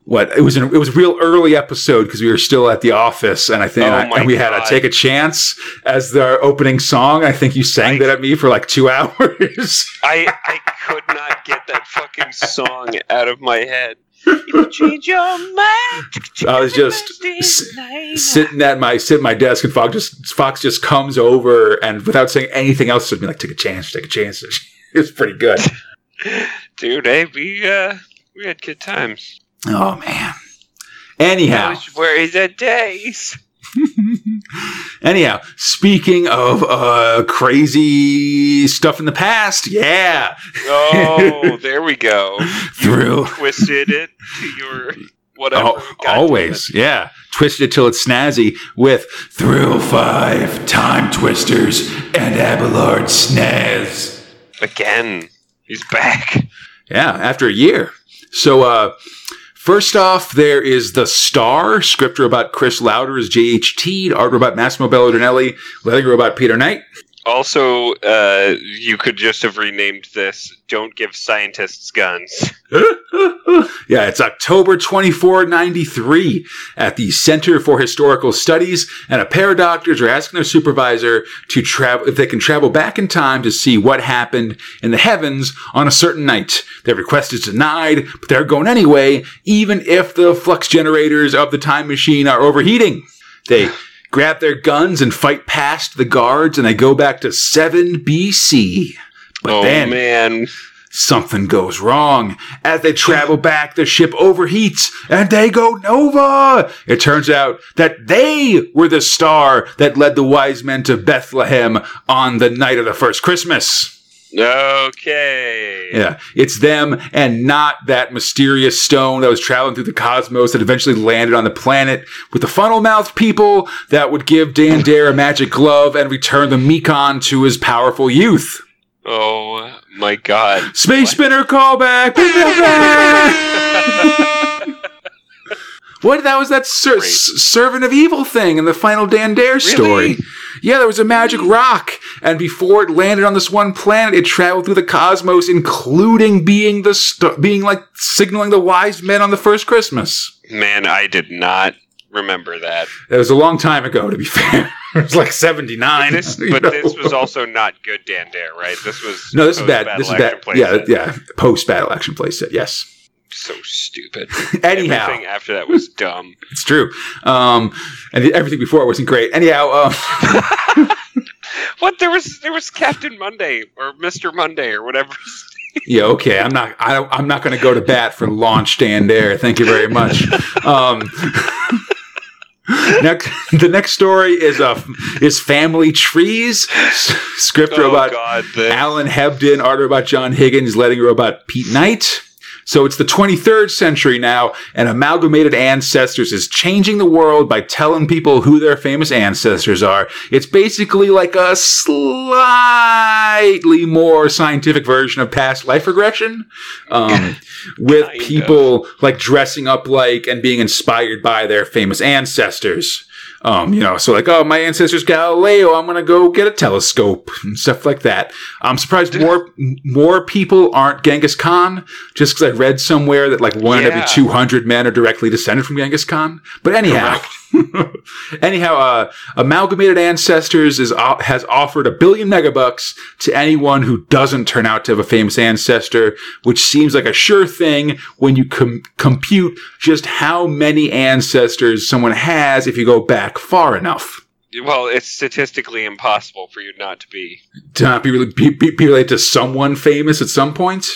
what it was. An, it was a real early episode because we were still at the office, and I think Oh I- and we had to take a chance as the opening song. I think you sang that at me for like two hours. I I could not get that fucking song out of my head. You change your mind. I was just s- sitting at my sit my desk, and Fox just Fox just comes over and without saying anything else, just be like, "Take a chance, take a chance." It was pretty good. Dude, hey, we uh we had good times. Oh man. Anyhow, Those were the days. Anyhow, speaking of uh, crazy stuff in the past, yeah, Oh, there we go. Through Twisted it to your whatever. Oh, always, yeah. Twisted it till it's snazzy with Thrill 5, Time Twisters, and Abelard Snaz. Again, he's back. Yeah, after a year. So, uh, first off, there is The Star, script robot Chris Lowder as J.H. Teed, art robot Massimo Belardinelli, lettering robot Peter Knight. Also, uh, you could just have renamed this "Don't Give Scientists Guns." yeah, it's October 24, 93 at the Center for Historical Studies, and a pair of doctors are asking their supervisor to travel if they can travel back in time to see what happened in the heavens on a certain night. Their request is denied, but they're going anyway, even if the flux generators of the time machine are overheating. They grab their guns and fight past the guards, and they go back to 7 BC. But oh then man, Something goes wrong. As they travel back, the ship overheats and they go nova. It turns out that they were the star that led the wise men to Bethlehem on the night of the first Christmas. Okay. Yeah, it's them and not that mysterious stone that was traveling through the cosmos that eventually landed on the planet with the funnel mouthed people that would give Dan Dare a magic glove and return the Mekon to his powerful youth. Oh my God. Space Spinner callback. what? That was that ser- s- servant of evil thing in the final Dan Dare story. Really? Yeah, there was a magic hmm. rock, and before it landed on this one planet, it traveled through the cosmos, including being the st- being like signaling the wise men on the first Christmas. Man, I did not remember that. That was a long time ago, to be fair. it was like seventy nine. This, but this was also not good Dan Dare, right? This was no, this is bad. This is bad. Yeah, Set. yeah. Post battle action play set. Yes. So stupid. Anyhow. Everything after that was dumb. It's true. Um, and everything before it wasn't great. Anyhow, um, What there was there was Captain Monday or Mister Monday or whatever. yeah, okay. I'm not. I, I'm not going to go to bat for launch stand there. Thank you very much. Um, next, the next story is uh, is Family Trees. S- Script oh robot God, Alan Hebden, art robot John Higgins, letting robot Pete Knight. So it's the 23rd century now, and Amalgamated Ancestors is changing the world by telling people who their famous ancestors are. It's basically like a slightly more scientific version of past life regression, um, with people like dressing up like and being inspired by their famous ancestors. Um, you know, so like, oh, my ancestor's Galileo. I'm gonna go get a telescope and stuff like that. I'm surprised more more people aren't Genghis Khan, just because I read somewhere that like one in every 200 men are directly descended from Genghis Khan. But anyhow, anyhow, uh, Amalgamated Ancestors is uh, has offered a billion megabucks to anyone who doesn't turn out to have a famous ancestor, which seems like a sure thing when you com- compute just how many ancestors someone has if you go back far enough. well, it's statistically impossible for you not to be. To not be, really, be, be, be related to someone famous at some point.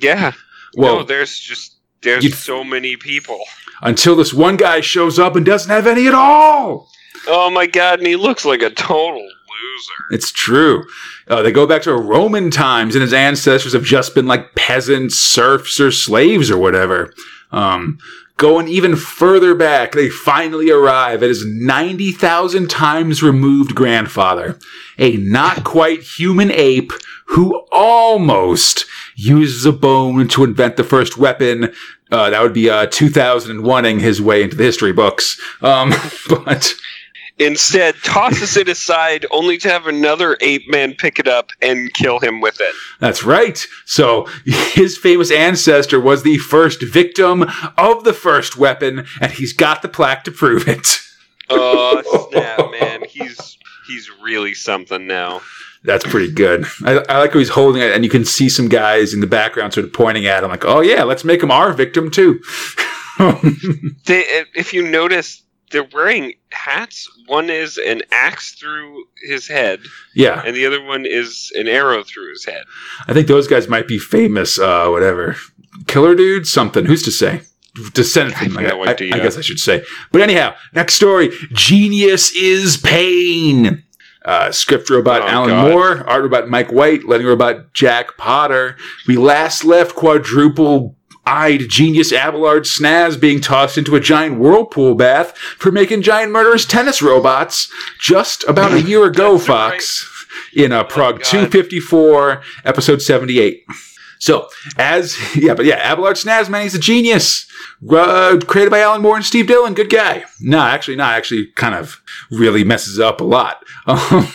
Yeah. Well, no, there's just there's so many people. Until this one guy shows up and doesn't have any at all. Oh my god, and he looks like a total loser. It's true. Uh, they go back to Roman times, and his ancestors have just been like peasants, serfs, or slaves, or whatever. Um, Going even further back, they finally arrive at his 90,000 times removed grandfather, a not quite human ape who almost uses a bone to invent the first weapon. Uh, that would be uh, 2001ing his way into the history books. Um, but Instead, tosses it aside, only to have another ape man pick it up and kill him with it. That's right. So his famous ancestor was the first victim of the first weapon, and he's got the plaque to prove it. Oh snap, man! He's he's really something now. That's pretty good. I, I like how he's holding it, and you can see some guys in the background sort of pointing at him, like, "Oh yeah, let's make him our victim too." They, if you notice, they're wearing hats. One is an axe through his head, yeah, and the other one is an arrow through his head. I think those guys might be famous. Uh, whatever, killer dudes, something. Who's to say? Descendant from, I, I- I guess I should say. But anyhow, next story: Genius is pain. Uh, script robot Oh, Alan God. Moore, art robot Mike White, lettering robot Jack Potter. We last left quadruple eyed genius Abelard Snaz being tossed into a giant whirlpool bath for making giant murderous tennis robots just about a year ago, That's right. Fox, in a Prog God. 254, episode 78. So, as, yeah, but yeah, Abelard Snaz, man, he's a genius. Uh, created by Alan Moore and Steve Dillon, good guy. No, actually, not actually, kind of really messes up a lot. Um,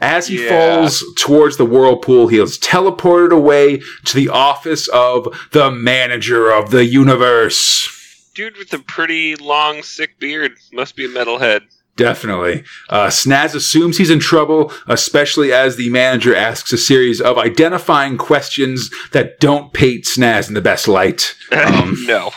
as he Yeah. falls towards the whirlpool, he is teleported away to the office of the manager of the universe. Dude with a pretty long, sick beard must be a metalhead. Definitely. Uh, Snaz assumes he's in trouble, especially as the manager asks a series of identifying questions that don't paint Snaz in the best light. Um, no.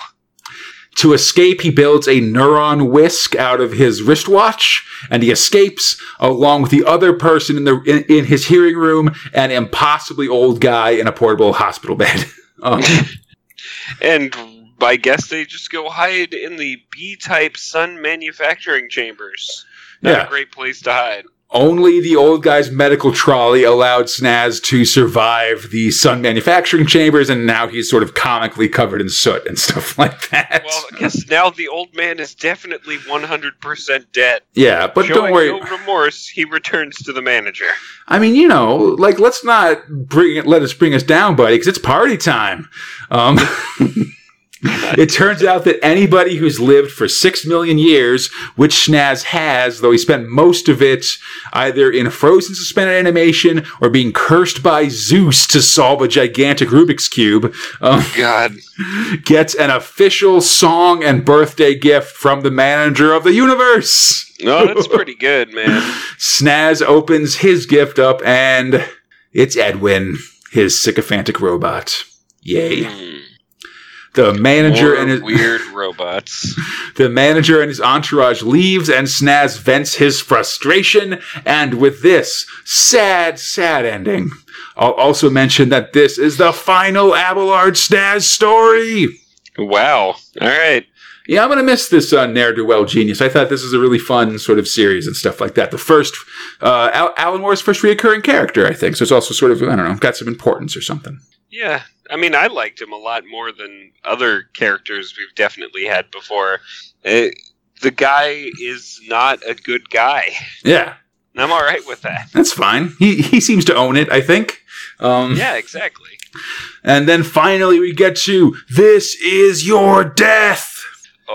To escape, he builds a neuron whisk out of his wristwatch, and he escapes along with the other person in the in, in his hearing room, an impossibly old guy in a portable hospital bed. Um, And I guess they just go hide in the B-type sun manufacturing chambers. Not Yeah. a great place to hide. only the old guy's medical trolley allowed Snaz to survive the sun manufacturing chambers, and now he's sort of comically covered in soot and stuff like that. Well, I guess now the old man is definitely 100% dead. yeah, but Showing don't worry. no remorse, he returns to the manager. I mean, you know, like let's not bring it, let us bring us down, buddy, because it's party time. Um, it turns out that anybody who's lived for six million years, which Snaz has, though he spent most of it either in frozen suspended animation or being cursed by Zeus to solve a gigantic Rubik's cube, um, God. gets an official song and birthday gift from the manager of the universe. No, that's pretty good, man. Snaz opens his gift up and it's Edwin, his sycophantic robot. Yay. Hmm. The manager and his weird robots. the manager and his entourage leaves and Snaz vents his frustration and with this sad sad ending. I'll also mention that this is the final Abelard Snaz story. Wow. All right. Yeah, I'm gonna miss this uh, ne'er do well genius. I thought this was a really fun sort of series and stuff like that. The first, uh, Al- Alan Moore's first reoccurring character, I think. So it's also sort of I don't know, got some importance or something. Yeah. I mean, I liked him a lot more than other characters we've definitely had before. Uh, the guy is not a good guy. Yeah, And I'm all right with that. that's fine. He he seems to own it. I think. Um, Yeah, exactly. And then finally we get to this is your death.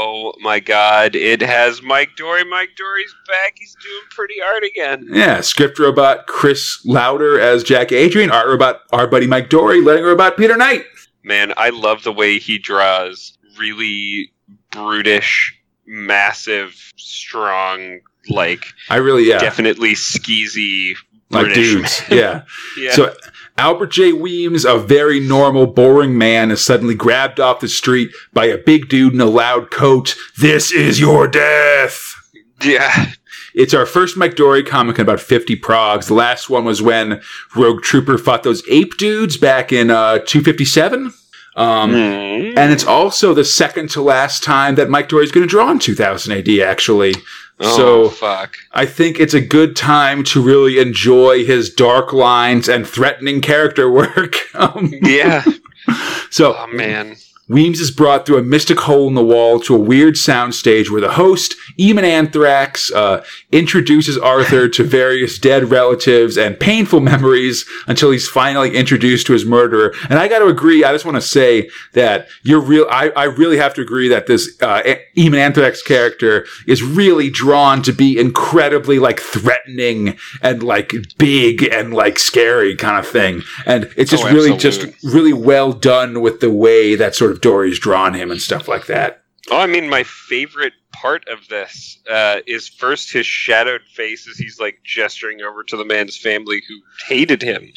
Oh my god, it has Mike Dorey. Mike Dorey's back. He's doing pretty art again. Yeah, script robot Chris Lowder as Jack Adrian, art robot our buddy Mike Dorey, letting robot Peter Knight. Man, I love the way he draws really brutish, massive, strong, like I really yeah definitely skeezy like British dudes. Yeah. Yeah. So Albert J. Weems, a very normal, boring man, is suddenly grabbed off the street by a big dude in a loud coat. This is your death. yeah. It's our first Mike Dorey comic in about 50 progs. The last one was when Rogue Trooper fought those ape dudes back in uh, 257. Um, Mm. And it's also the second to last time that Mike Dorey's going to draw in 2000 AD, actually. Oh, so fuck. I think it's a good time to really enjoy his dark lines and threatening character work. Um, Yeah. so Oh man. Weems is brought through a mystic hole in the wall to a weird soundstage where the host, Eamon Anthrax, uh, introduces Arthur to various dead relatives and painful memories until he's finally introduced to his murderer. And I got to agree, I just want to say that you're real, I, I really have to agree that this uh, Eamon Anthrax character is really drawn to be incredibly like threatening and like big and like scary kind of thing. And it's just Oh, really just really well done with the way that sort of Dorey's drawn him and stuff like that. Oh, I mean, my favorite part of this uh, is first his shadowed face as he's like gesturing over to the man's family who hated him,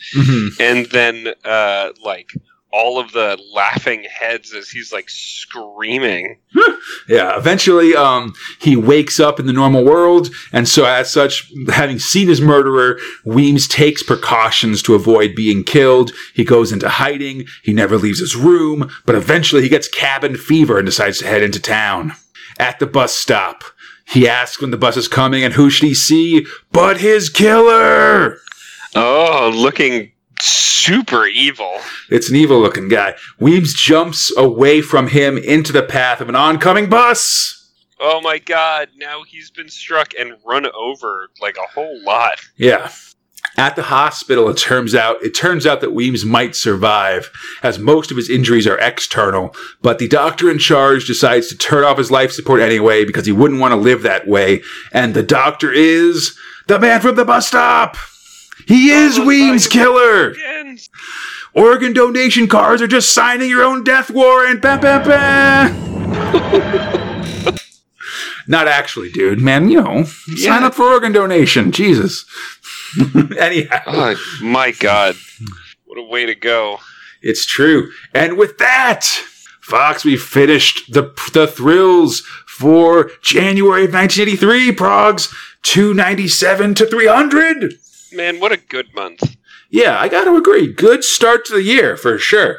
and then uh, like all of the laughing heads as he's like screaming. Yeah, eventually um, he wakes up in the normal world, and so as such, having seen his murderer, Weems takes precautions to avoid being killed. He goes into hiding, he never leaves his room, but eventually he gets cabin fever and decides to head into town. At the bus stop, he asks when the bus is coming, and who should he see but his killer? Oh, looking super evil. It's an evil looking guy. Weems jumps away from him into the path of an oncoming bus. Oh my god, now he's been struck and run over like a whole lot. Yeah. At the hospital, it turns out it turns out that Weems might survive, as most of his injuries are external. But the doctor in charge decides to turn off his life support anyway because he wouldn't want to live that way. And the doctor is the man from the bus stop. He is Oh, Weems' killer. Again. Organ donation cards are just signing your own death warrant. Bah, bah, bah. Not actually, dude. Man, you know, sign up for organ donation. Jesus. Anyhow. Oh my god. What a way to go. It's true. And with that, Fox, we finished the the thrills for January of 1983. Progs 297 to 300. Man, what a good month. Yeah, I got to agree. Good start to the year for sure.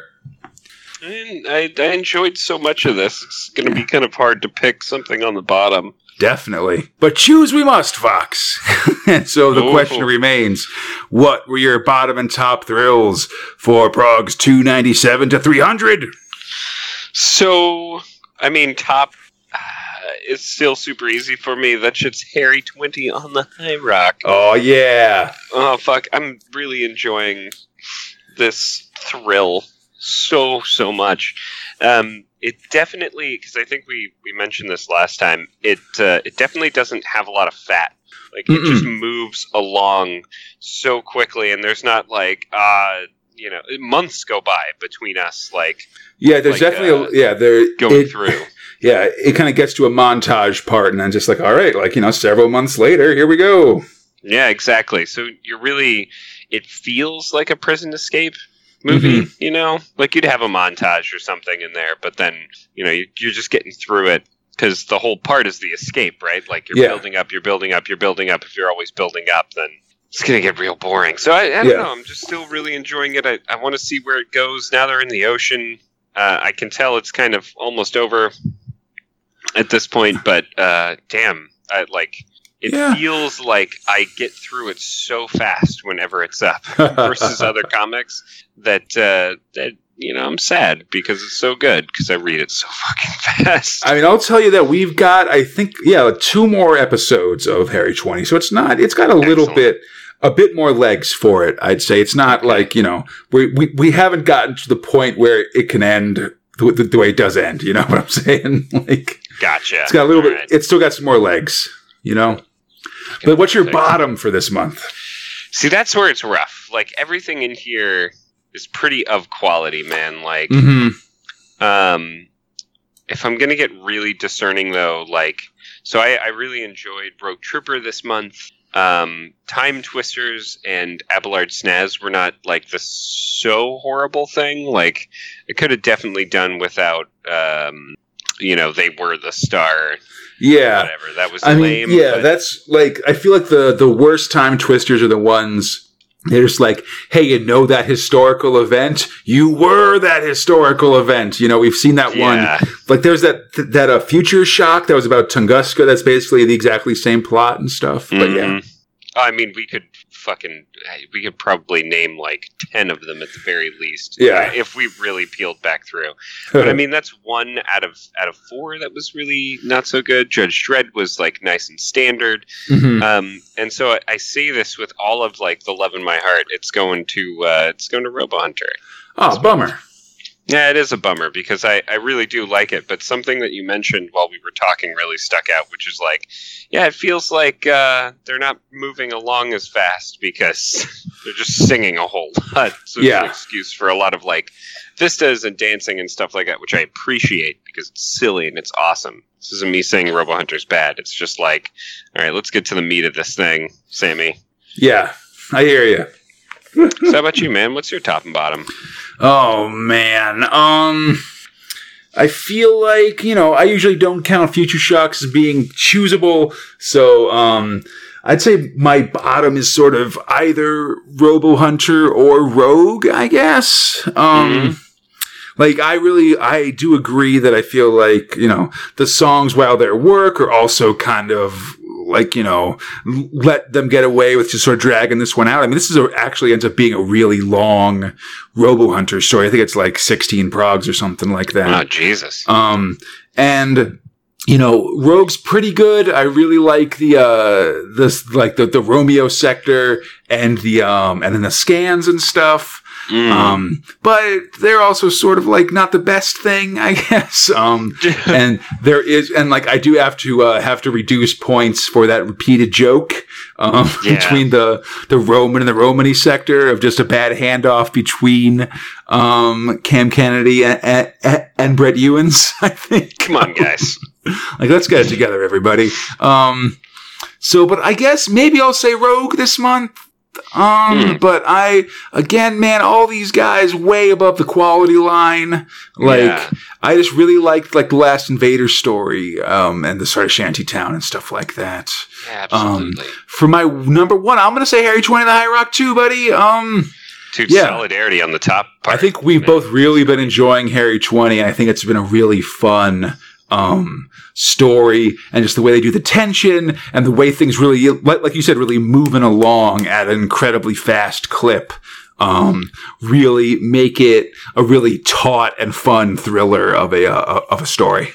And I, I enjoyed so much of this. It's going to be kind of hard to pick something on the bottom. Definitely. But choose we must, Fox. and so the Ooh. question remains what were your bottom and top thrills for Progs 297 to 300? So, I mean, top uh, is still super easy for me. That shit's Harry 20 on the High Rock. Oh, yeah. Oh, fuck. I'm really enjoying this thrill so, so much. Um, it definitely, because I think we, we mentioned this last time, it, uh, it definitely doesn't have a lot of fat. Like, it Mm-mm. just moves along so quickly, and there's not like, uh, you know, months go by between us, like, Yeah, there's Like, definitely uh, a, yeah, there going it- through. Yeah, it kind of gets to a montage part and then just like, all right, like, you know, several months later, here we go. Yeah, exactly. So you're really, it feels like a prison escape movie, you know? Like you'd have a montage or something in there, but then, you know, you, you're just getting through it because the whole part is the escape, right? Like you're Yeah. building up, you're building up, you're building up. If you're always building up, then it's going to get real boring. So I, I don't Yeah. know. I'm just still really enjoying it. I, I want to see where it goes. Now they're in the ocean. Uh, I can tell it's kind of almost over at this point, but uh, damn, I like. It Yeah. feels like I get through it so fast whenever it's up versus other comics that uh, that you know I'm sad because it's so good because I read it so fucking fast. I mean, I'll tell you that we've got, I think, yeah, two more episodes of Harry 20. So it's not, it's got a little bit, a bit more legs for it, I'd say. It's not like, you know, we, we, we haven't gotten to the point where it can end the, the, the way it does end. You know what I'm saying? Like, Gotcha. it's got a little bit, Alright. it's still got some more legs, you know? But what's your bottom for this month? See, that's where it's rough. Like everything in here is pretty of quality, man. Like, Mm-hmm. um, if I'm gonna get really discerning though, like, so I, I really enjoyed Rogue Trooper this month. Um, Time Twisters and Abelard Snaz were not like the so horrible thing. Like, I could have definitely done without. Um, you know, they were the star. Yeah. Whatever. That was I mean, lame. yeah, but- that's like I feel like the the worst time twisters are the ones they're just like, hey, you know that historical event? You were that historical event. You know, we've seen that yeah. one. Like there's that that uh, future shock that was about Tunguska. That's basically the exactly same plot and stuff. But yeah, Mhm. I mean, we could fucking. We could probably name like ten of them at the very least. Yeah. if we really peeled back through. But I mean, that's one out of out of four that was really not so good. Judge Dredd was like nice and standard. Mhm. Um, and so I, I say this with all of like the love in my heart. It's going to uh, it's going to Robo Hunter. oh, bummer. Yeah, it is a bummer because I, I really do like it. But something that you mentioned while we were talking really stuck out, which is like, yeah, it feels like uh, they're not moving along as fast because they're just singing a whole lot. So it's Yeah. an excuse for a lot of like vistas and dancing and stuff like that, which I appreciate because it's silly and it's awesome. This isn't me saying Robo Hunter's bad. It's just like, all right, let's get to the meat of this thing, Sammy. Yeah, I hear you. So how about you, man? What's your top and bottom? Oh man. Um I feel like, you know, I usually don't count Future Shocks as being choosable, so um I'd say my bottom is sort of either Robo Hunter or Rogue, I guess. Um like I really I do agree that I feel like, you know, the songs while their work are also kind of like, you know, let them get away with just sort of dragging this one out. I mean, this is a, actually ends up being a really long Robo Hunter story. I think it's like 16 progs or something like that. Oh Jesus! Um, and you know, Rogue's pretty good. I really like the uh this like the the Romeo sector and the um and then the scans and stuff. Mm. Um, but they're also sort of like not the best thing, I guess. Um, and there is, and like I do have to uh, have to reduce points for that repeated joke um, Yeah. between the the Roman and the Romany sector of just a bad handoff between um, Cam Kennedy and, and, and Brett Ewins. I think. Come on, guys. Like, let's get it together, everybody. Um, so, but I guess maybe I'll say Rogue this month. Um, Hmm. but I, again, man, all these guys way above the quality line. Like, Yeah. I just really liked, like, the last Invader story, um, and the sort of shanty town and stuff like that. Yeah, Um, absolutely. For my number one, I'm gonna say Harry 20 the High Rock too, buddy. Um, Dude, yeah. solidarity on the top part. I think we've both really been enjoying Harry 20, and I think it's been a really fun um, story, and just the way they do the tension and the way things really, like you said, really moving along at an incredibly fast clip. Um, really make it a really taut and fun thriller of a uh, of a story.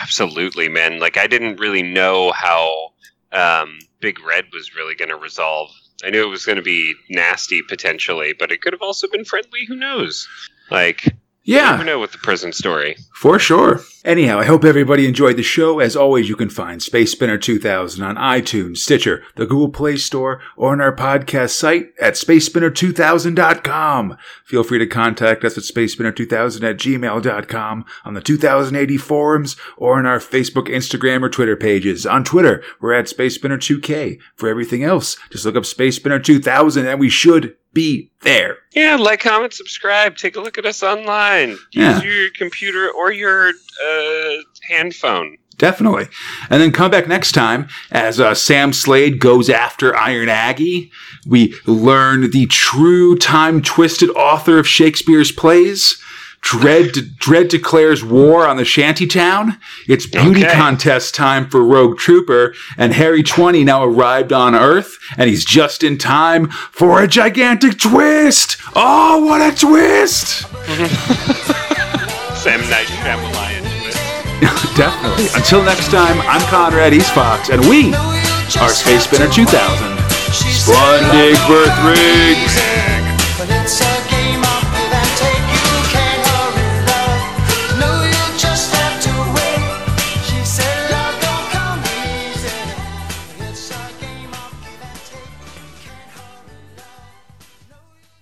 Absolutely, man. Like I didn't really know how um, Big Red was really going to resolve. I knew it was going to be nasty potentially, but it could have also been friendly. Who knows? Like, you Yeah, never know with the prison story. For sure. Anyhow, I hope everybody enjoyed the show. As always, you can find Space Spinner 2000 on iTunes, Stitcher, the Google Play Store, or on our podcast site at spacespinner2000.com. Feel free to contact us at spacespinner2000 at gmail.com, on the 2080 forums, or on our Facebook, Instagram, or Twitter pages. On Twitter, we're at SpaceSpinner2K. For everything else, just look up Space Spinner 2000 and we should be there. Yeah, like, comment, subscribe. Take a look at us online. Use Yeah. your computer or your uh, hand phone. Definitely. And then come back next time as uh, Sam Slade goes after Iron Aggie. We learn the true time twisted author of Shakespeare's plays. Dredd, Dredd declares war on the shantytown. It's beauty Okay. contest time for Rogue Trooper, and Harry 20 now arrived on Earth, and he's just in time for a gigantic twist! Oh, what a twist! Sam Night Shyamalan. Definitely. Until next time, I'm Conrad, he's Fox, and we are Space Spinner 2000. Splundig Vur Thrigg!